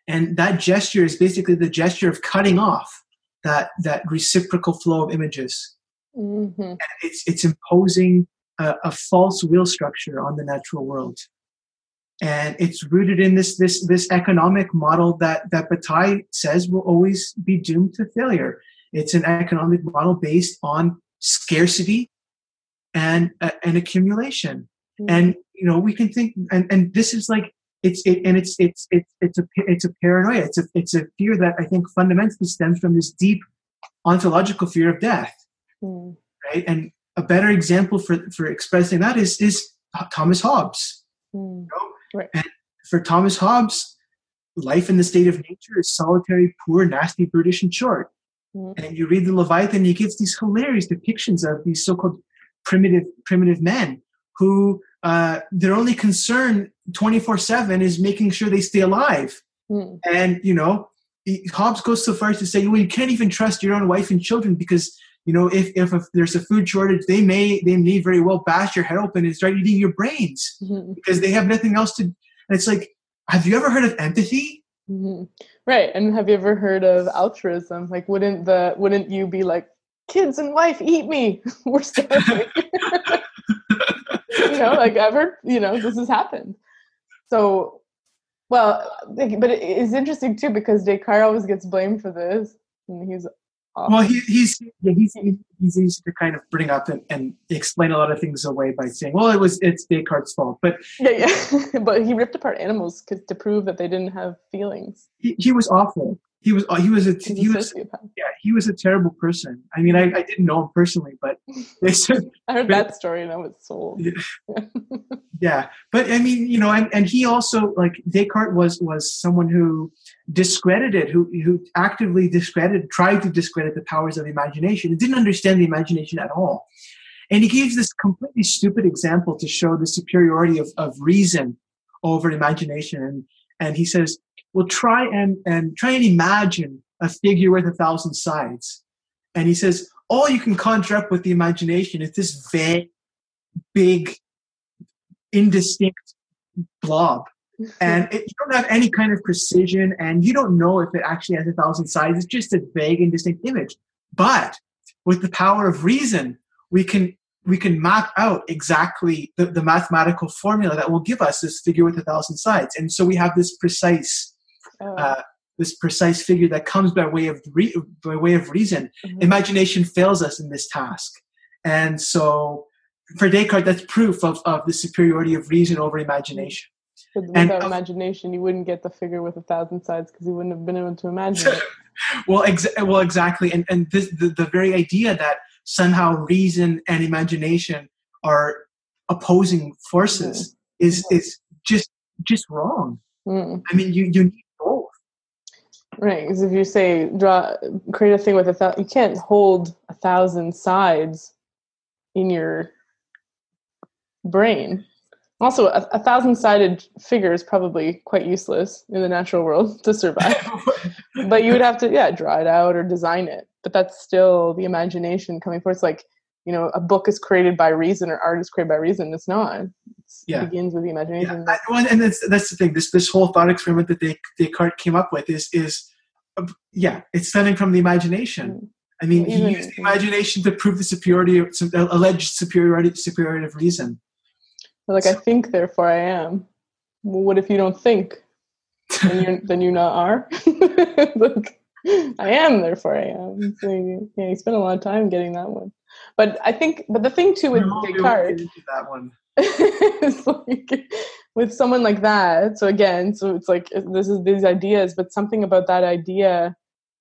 and that gesture is basically the gesture of cutting off that that reciprocal flow of images Mm-hmm. it's it's imposing a, a, false will structure on the natural world, and it's rooted in this this this economic model that that Bataille says will always be doomed to failure. It's an economic model based on scarcity and uh, and accumulation, mm-hmm. and you know we can think and and this is like it's it, and it's it's it's it's a it's a paranoia. It's a it's a fear that I think fundamentally stems from this deep ontological fear of death mm. right? And a better example for for expressing that is is Thomas Hobbes. Mm. You know? right. And for Thomas Hobbes, life in the state of nature is solitary, poor, nasty, brutish, and short. Mm. And you read the Leviathan, he gives these hilarious depictions of these so-called primitive primitive men who uh, their only concern 24-7 is making sure they stay alive mm. and you know hobbes goes so far as to say well you can't even trust your own wife and children because you know, if, if, if there's a food shortage, they may they may very well bash your head open and start eating your brains mm-hmm. because they have nothing else to. And it's like, have you ever heard of empathy? Mm-hmm. Right, and have you ever heard of altruism? Like, wouldn't the wouldn't you be like, kids and wife, eat me, [LAUGHS] we're starving. you know, like heard, you know, this has happened. So, well, but it's interesting too because Descartes always gets blamed for this, and he's well, um, he, he's yeah, he's he's easy to kind of bring up and, and explain a lot of things away by saying, "Well, it was it's Descartes' fault." But yeah, yeah, [LAUGHS] but he ripped apart animals to prove that they didn't have feelings. He, he was awful. He was uh, he was a He's he a was yeah he was a terrible person. I mean, I, I didn't know him personally, but [LAUGHS] they said I heard that story and I was sold. Yeah. [LAUGHS] yeah, but I mean, you know, and, and he also like Descartes was was someone who discredited, who who actively discredited, tried to discredit the powers of imagination, and didn't understand the imagination at all. And he gives this completely stupid example to show the superiority of, of reason over imagination. And, and he says, well, try and, and try and imagine a figure with a thousand sides. And he says, all you can conjure up with the imagination is this vague, big, indistinct blob. [LAUGHS] And it, you don't have any kind of precision, and you don't know if it actually has a thousand sides. It's just a vague, indistinct image. But with the power of reason, we can we can map out exactly the, the mathematical formula that will give us this figure with a thousand sides. And so we have this precise oh. uh, this precise figure that comes by way of re- by way of reason. Mm-hmm. Imagination fails us in this task, and so for Descartes, that's proof of, of the superiority of reason over imagination. But without imagination, you wouldn't get the figure with a thousand sides because you wouldn't have been able to imagine it. [LAUGHS] well, ex- well, exactly, and and this, the the very idea that somehow reason and imagination are opposing forces mm. is mm-hmm. is just just wrong. Mm. I mean, you you need. Right, because if you say draw create a thing with a thousand, you can't hold a thousand sides in your brain. Also, a, a thousand sided figure is probably quite useless in the natural world [LAUGHS] to survive. [LAUGHS] but you would have to, yeah, draw it out or design it. But that's still the imagination coming forth. It's like, you know, a book is created by reason or art is created by reason. It's not. It's, Yeah. It begins with the imagination. Yeah, I- well, and that's that's the thing. This this whole thought experiment that Des- Descartes came up with is is uh, yeah, it's stemming from the imagination. I mean, he used the imagination to prove the superiority, of, some alleged superiority, superiority of reason. Like, I think, therefore I am. Well, what if you don't think? Then you're, [LAUGHS] then you not are? [LAUGHS] like, I am, therefore I am. So, yeah, you spent a lot of time getting that one. But I think, but the thing too with No, Descartes, that one. [LAUGHS] it's like with someone like that so again so it's like this is these ideas but something about that idea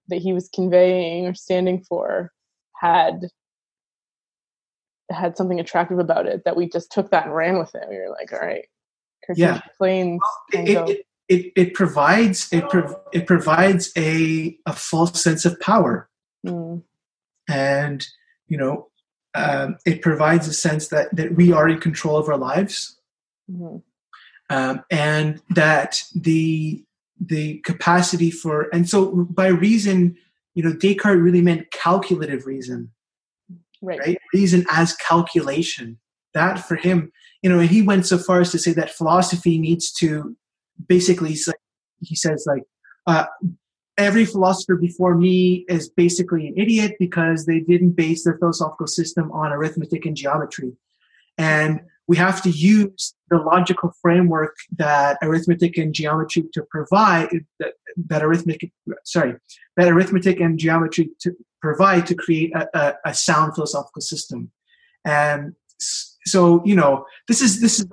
that he was conveying or standing for had had something attractive about it that we just took that and ran with it we were like all right Yeah. Planes can It, it, it, it provides it, prov- it provides a a false sense of power. Mm, and you know um, it provides a sense that that we are in control of our lives. Mhm, um, and that the the capacity for and so by reason you know descartes really meant calculative reason right. right? Reason as calculation. That for him you know and he went so far as to say that philosophy needs to basically he says like uh, every philosopher before me is basically an idiot because they didn't base their philosophical system on arithmetic and geometry. And we have to use the logical framework that arithmetic and geometry to provide that, that arithmetic sorry that arithmetic and geometry to provide to create a, a, a sound philosophical system. And so you know this is this is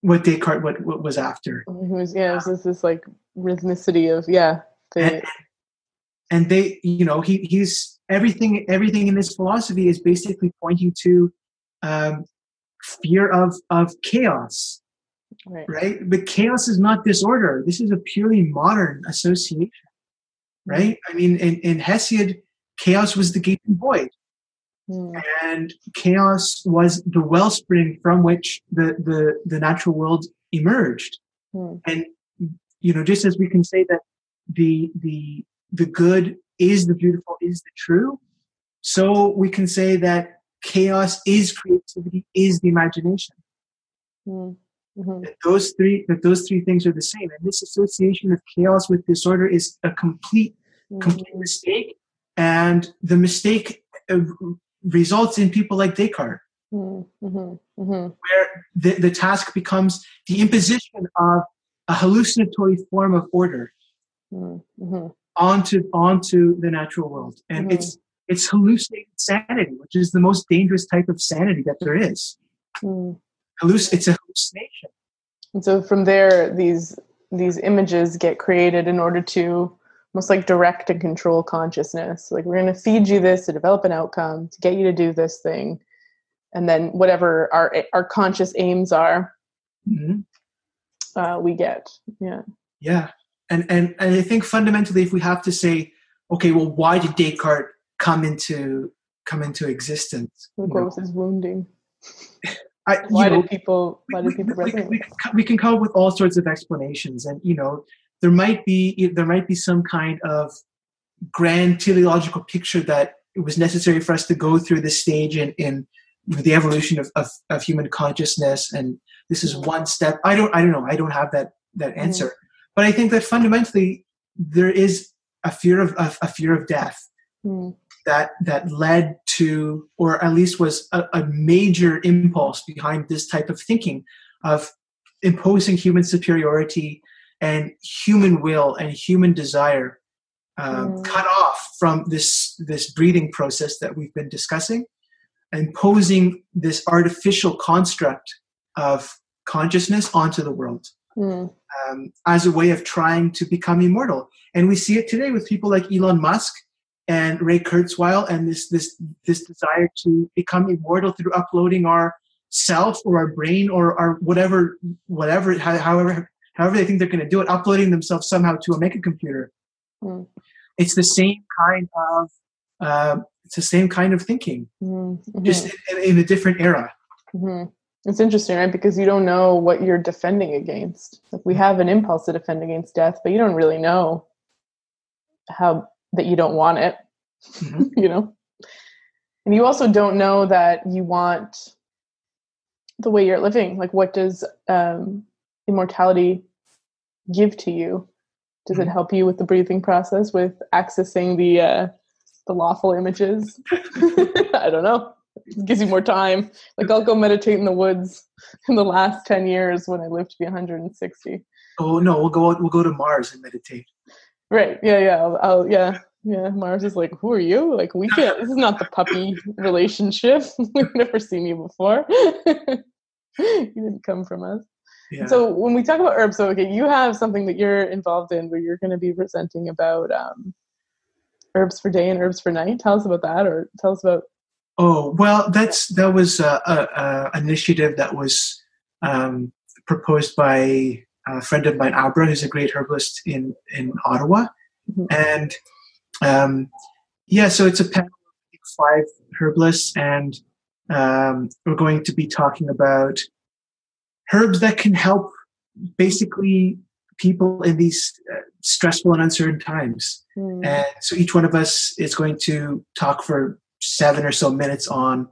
what descartes what, what was after. It was, yeah, this like rhythmicity of yeah. And, and they you know he he's everything everything in his philosophy is basically pointing to um, fear of of chaos. Right. right? But chaos is not disorder. This is a purely modern association. Right? I mean in, in hesiod chaos was the gaping void. Mm, and chaos was the wellspring from which the the, the natural world emerged. Mm, and you know just as we can say that the the the good is the beautiful is the true. So we can say that chaos is creativity is the imagination. Mm, mhm, that those three that those three things are the same. And this association of chaos with disorder is a complete complete mhm, mistake. And the mistake uh, results in people like descartes. Mhm, mhm, mhm. where the, the task becomes the imposition of a hallucinatory form of order Mm, mhm. onto onto the natural world and Mhm. it's it's hallucinated sanity which is the most dangerous type of sanity that there is Mm. Halluc- it's a hallucination And so from there, these these images get created in order to almost like direct and control consciousness. Like we're going to feed you this to develop an outcome to get you to do this thing, and then whatever our our conscious aims are, Mhm. uh, we get. Yeah. yeah and, and and i think fundamentally if we have to say okay well why did descartes come into come into existence? Like You what know, was wounding? I, you Why know, did people? Why we, did people we, we, we, can co- we can come up with all sorts of explanations. And you know there might be there might be some kind of grand teleological picture that it was necessary for us to go through this stage in, in the evolution of, of, of human consciousness. And this is one step. I don't i don't know. I don't have that that mm. answer but i think that fundamentally there is a fear of, of a fear of death Mm, that that led to or at least was a, a major impulse behind this type of thinking of imposing human superiority and human will and human desire um, Mm. cut off from this this breathing process that we've been discussing imposing this artificial construct of consciousness onto the world mm, um, as a way of trying to become immortal. And we see it today with people like Elon Musk and Ray Kurzweil and this this this desire to become immortal through uploading our self or our brain or our whatever whatever however however they think they're going to do it, uploading themselves somehow to a mega computer. Mm. It's the same kind of uh, it's the same kind of thinking, mm, mhm, just in, in a different era. mhm. It's interesting, right? Because you don't know what you're defending against. Like we have an impulse to defend against death, but you don't really know how that you don't want it. Mm-hmm. [LAUGHS] you know? And you also don't know that you want the way you're living. Like what does um, immortality give to you? Does mm-hmm. it help you with the breathing process, with accessing the uh, the lawful images? [LAUGHS] I don't know gives you more time. Like I'll go meditate in the woods in the last ten years when I live to be 160. Oh no, we'll go we'll go to Mars and meditate. Right. Yeah. Yeah. I'll, I'll, yeah. Yeah. Mars is like, who are you? Like we can't. This is not the puppy [LAUGHS] relationship. [LAUGHS] We've never seen you before. [LAUGHS] you didn't come from us. Yeah. So when we talk about herbs, so okay, you have something that you're involved in where you're going to be presenting about um, herbs for day and herbs for night. Tell us about that, or tell us about Oh well, that's that was a, a, a initiative that was um, proposed by a friend of mine, Abra, who's a great herbalist in in Ottawa, mm-hmm. and um, yeah, so it's a panel of five herbalists, and um, we're going to be talking about herbs that can help basically people in these uh, stressful and uncertain times. Mm. And so each one of us is going to talk for seven or so minutes on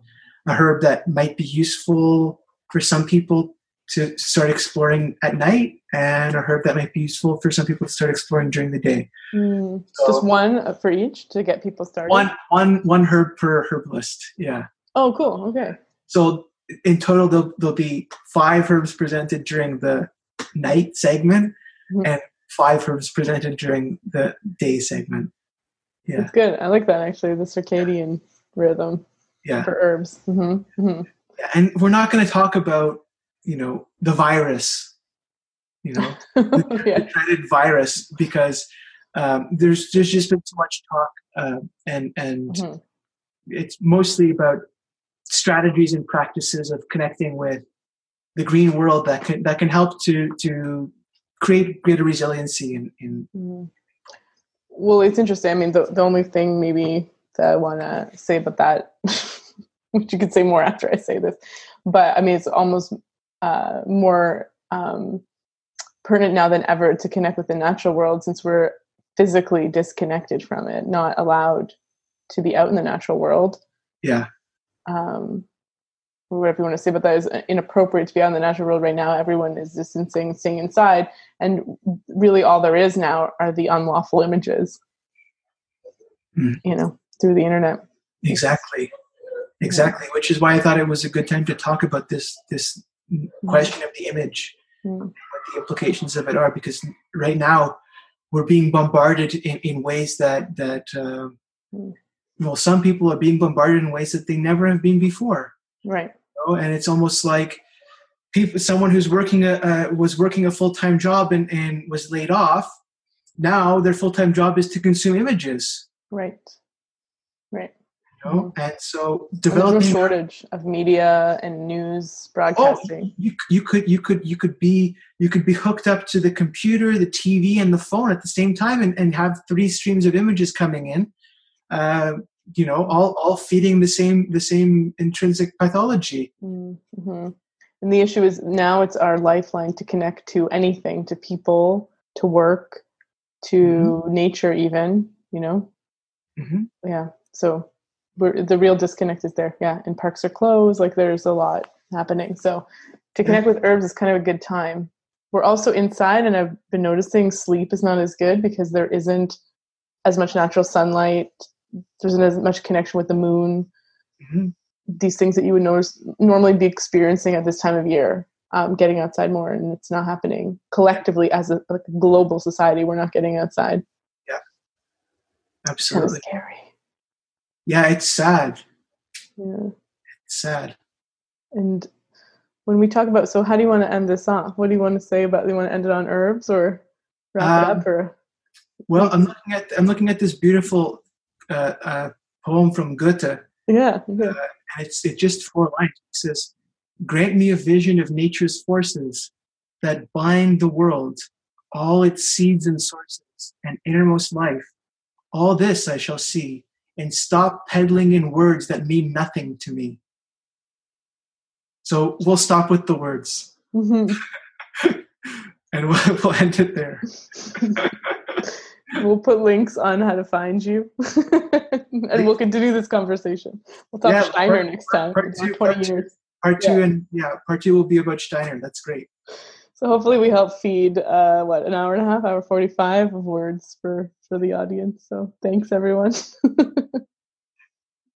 a herb that might be useful for some people to start exploring at night and a herb that might be useful for some people to start exploring during the day. Mm, so just one for each to get people started? One, one, one herb per herbalist. Yeah. Oh, cool. Okay. So in total, there'll, there'll be five herbs presented during the night segment mm-hmm. and five herbs presented during the day segment. Yeah. That's good. I like that actually, the circadian rhythm yeah. for herbs. Mm-hmm. Mm-hmm. And we're not going to talk about, you know, the virus, you know, [LAUGHS] the, yeah. the dreaded virus, because um, there's there's just been too much talk, uh, and and mm-hmm. it's mostly about strategies and practices of connecting with the green world that can that can help to to create greater resiliency in, in mm-hmm. well it's interesting i mean the, the only thing maybe that I want to say about that, [LAUGHS] which you could say more after I say this. But I mean, it's almost uh, more um, pertinent now than ever to connect with the natural world since we're physically disconnected from it, not allowed to be out in the natural world. Yeah. Um, whatever you want to say about that is inappropriate to be out in the natural world right now. Everyone is distancing, staying inside, and really all there is now are the unlawful images. Mm. You know, through the internet. Exactly. Exactly. Which is why I thought it was a good time to talk about this this mm-hmm. question of the image, mm. what the implications of it are, because right now we're being bombarded in, in ways that that uh, well, some people are being bombarded in ways that they never have been before. Right. You know? And it's almost like people, someone who's working a uh, was working a full time job and, and was laid off. Now their full time job is to consume images. Right. Right. You know? Mm-hmm. And so developing a shortage of media and news broadcasting. Oh, you, you could you could you could be you could be hooked up to the computer, the TV, and the phone at the same time, and, and have three streams of images coming in. Uh, you know, all all feeding the same the same intrinsic pathology. Mm-hmm. And the issue is now it's our lifeline to connect to anything, to people, to work, to mm-hmm. nature, even. You know. Mm-hmm. Yeah so the real disconnect is there. Yeah and parks are closed like there's a lot happening. So to connect with herbs is kind of a good time. We're also inside and i've been noticing sleep is not as good because there isn't as much natural sunlight. There isn't as much connection with the moon. Mm-hmm. these things that you would notice, normally be experiencing at this time of year um, getting outside more and it's not happening collectively as a, like global society. We're not getting outside. Yeah. Absolutely. kind of scary yeah, it's sad. Yeah. It's sad. And when we talk about, so how do you want to end this off? What do you want to say about? Do you want to end it on herbs or wrap um, it up? Um, or well, I'm looking at I'm looking at this beautiful uh, uh, poem from Goethe. Yeah, yeah. Uh, and it's it just four lines. It says, "Grant me a vision of nature's forces that bind the world, all its seeds and sources, and innermost life. All this I shall see, and stop peddling in words that mean nothing to me. So we'll stop with the words. Mm-hmm. [LAUGHS] and we'll, we'll end it there. we'll put links on how to find you. [LAUGHS] and we'll continue this conversation. We'll talk yeah, Steiner part, next time. Part, two, 20 part years. Two, part two yeah. and yeah, part two will be about Steiner. That's great. So hopefully we help feed uh, what an hour and a half, hour forty five of words for for the audience. So thanks everyone. [LAUGHS]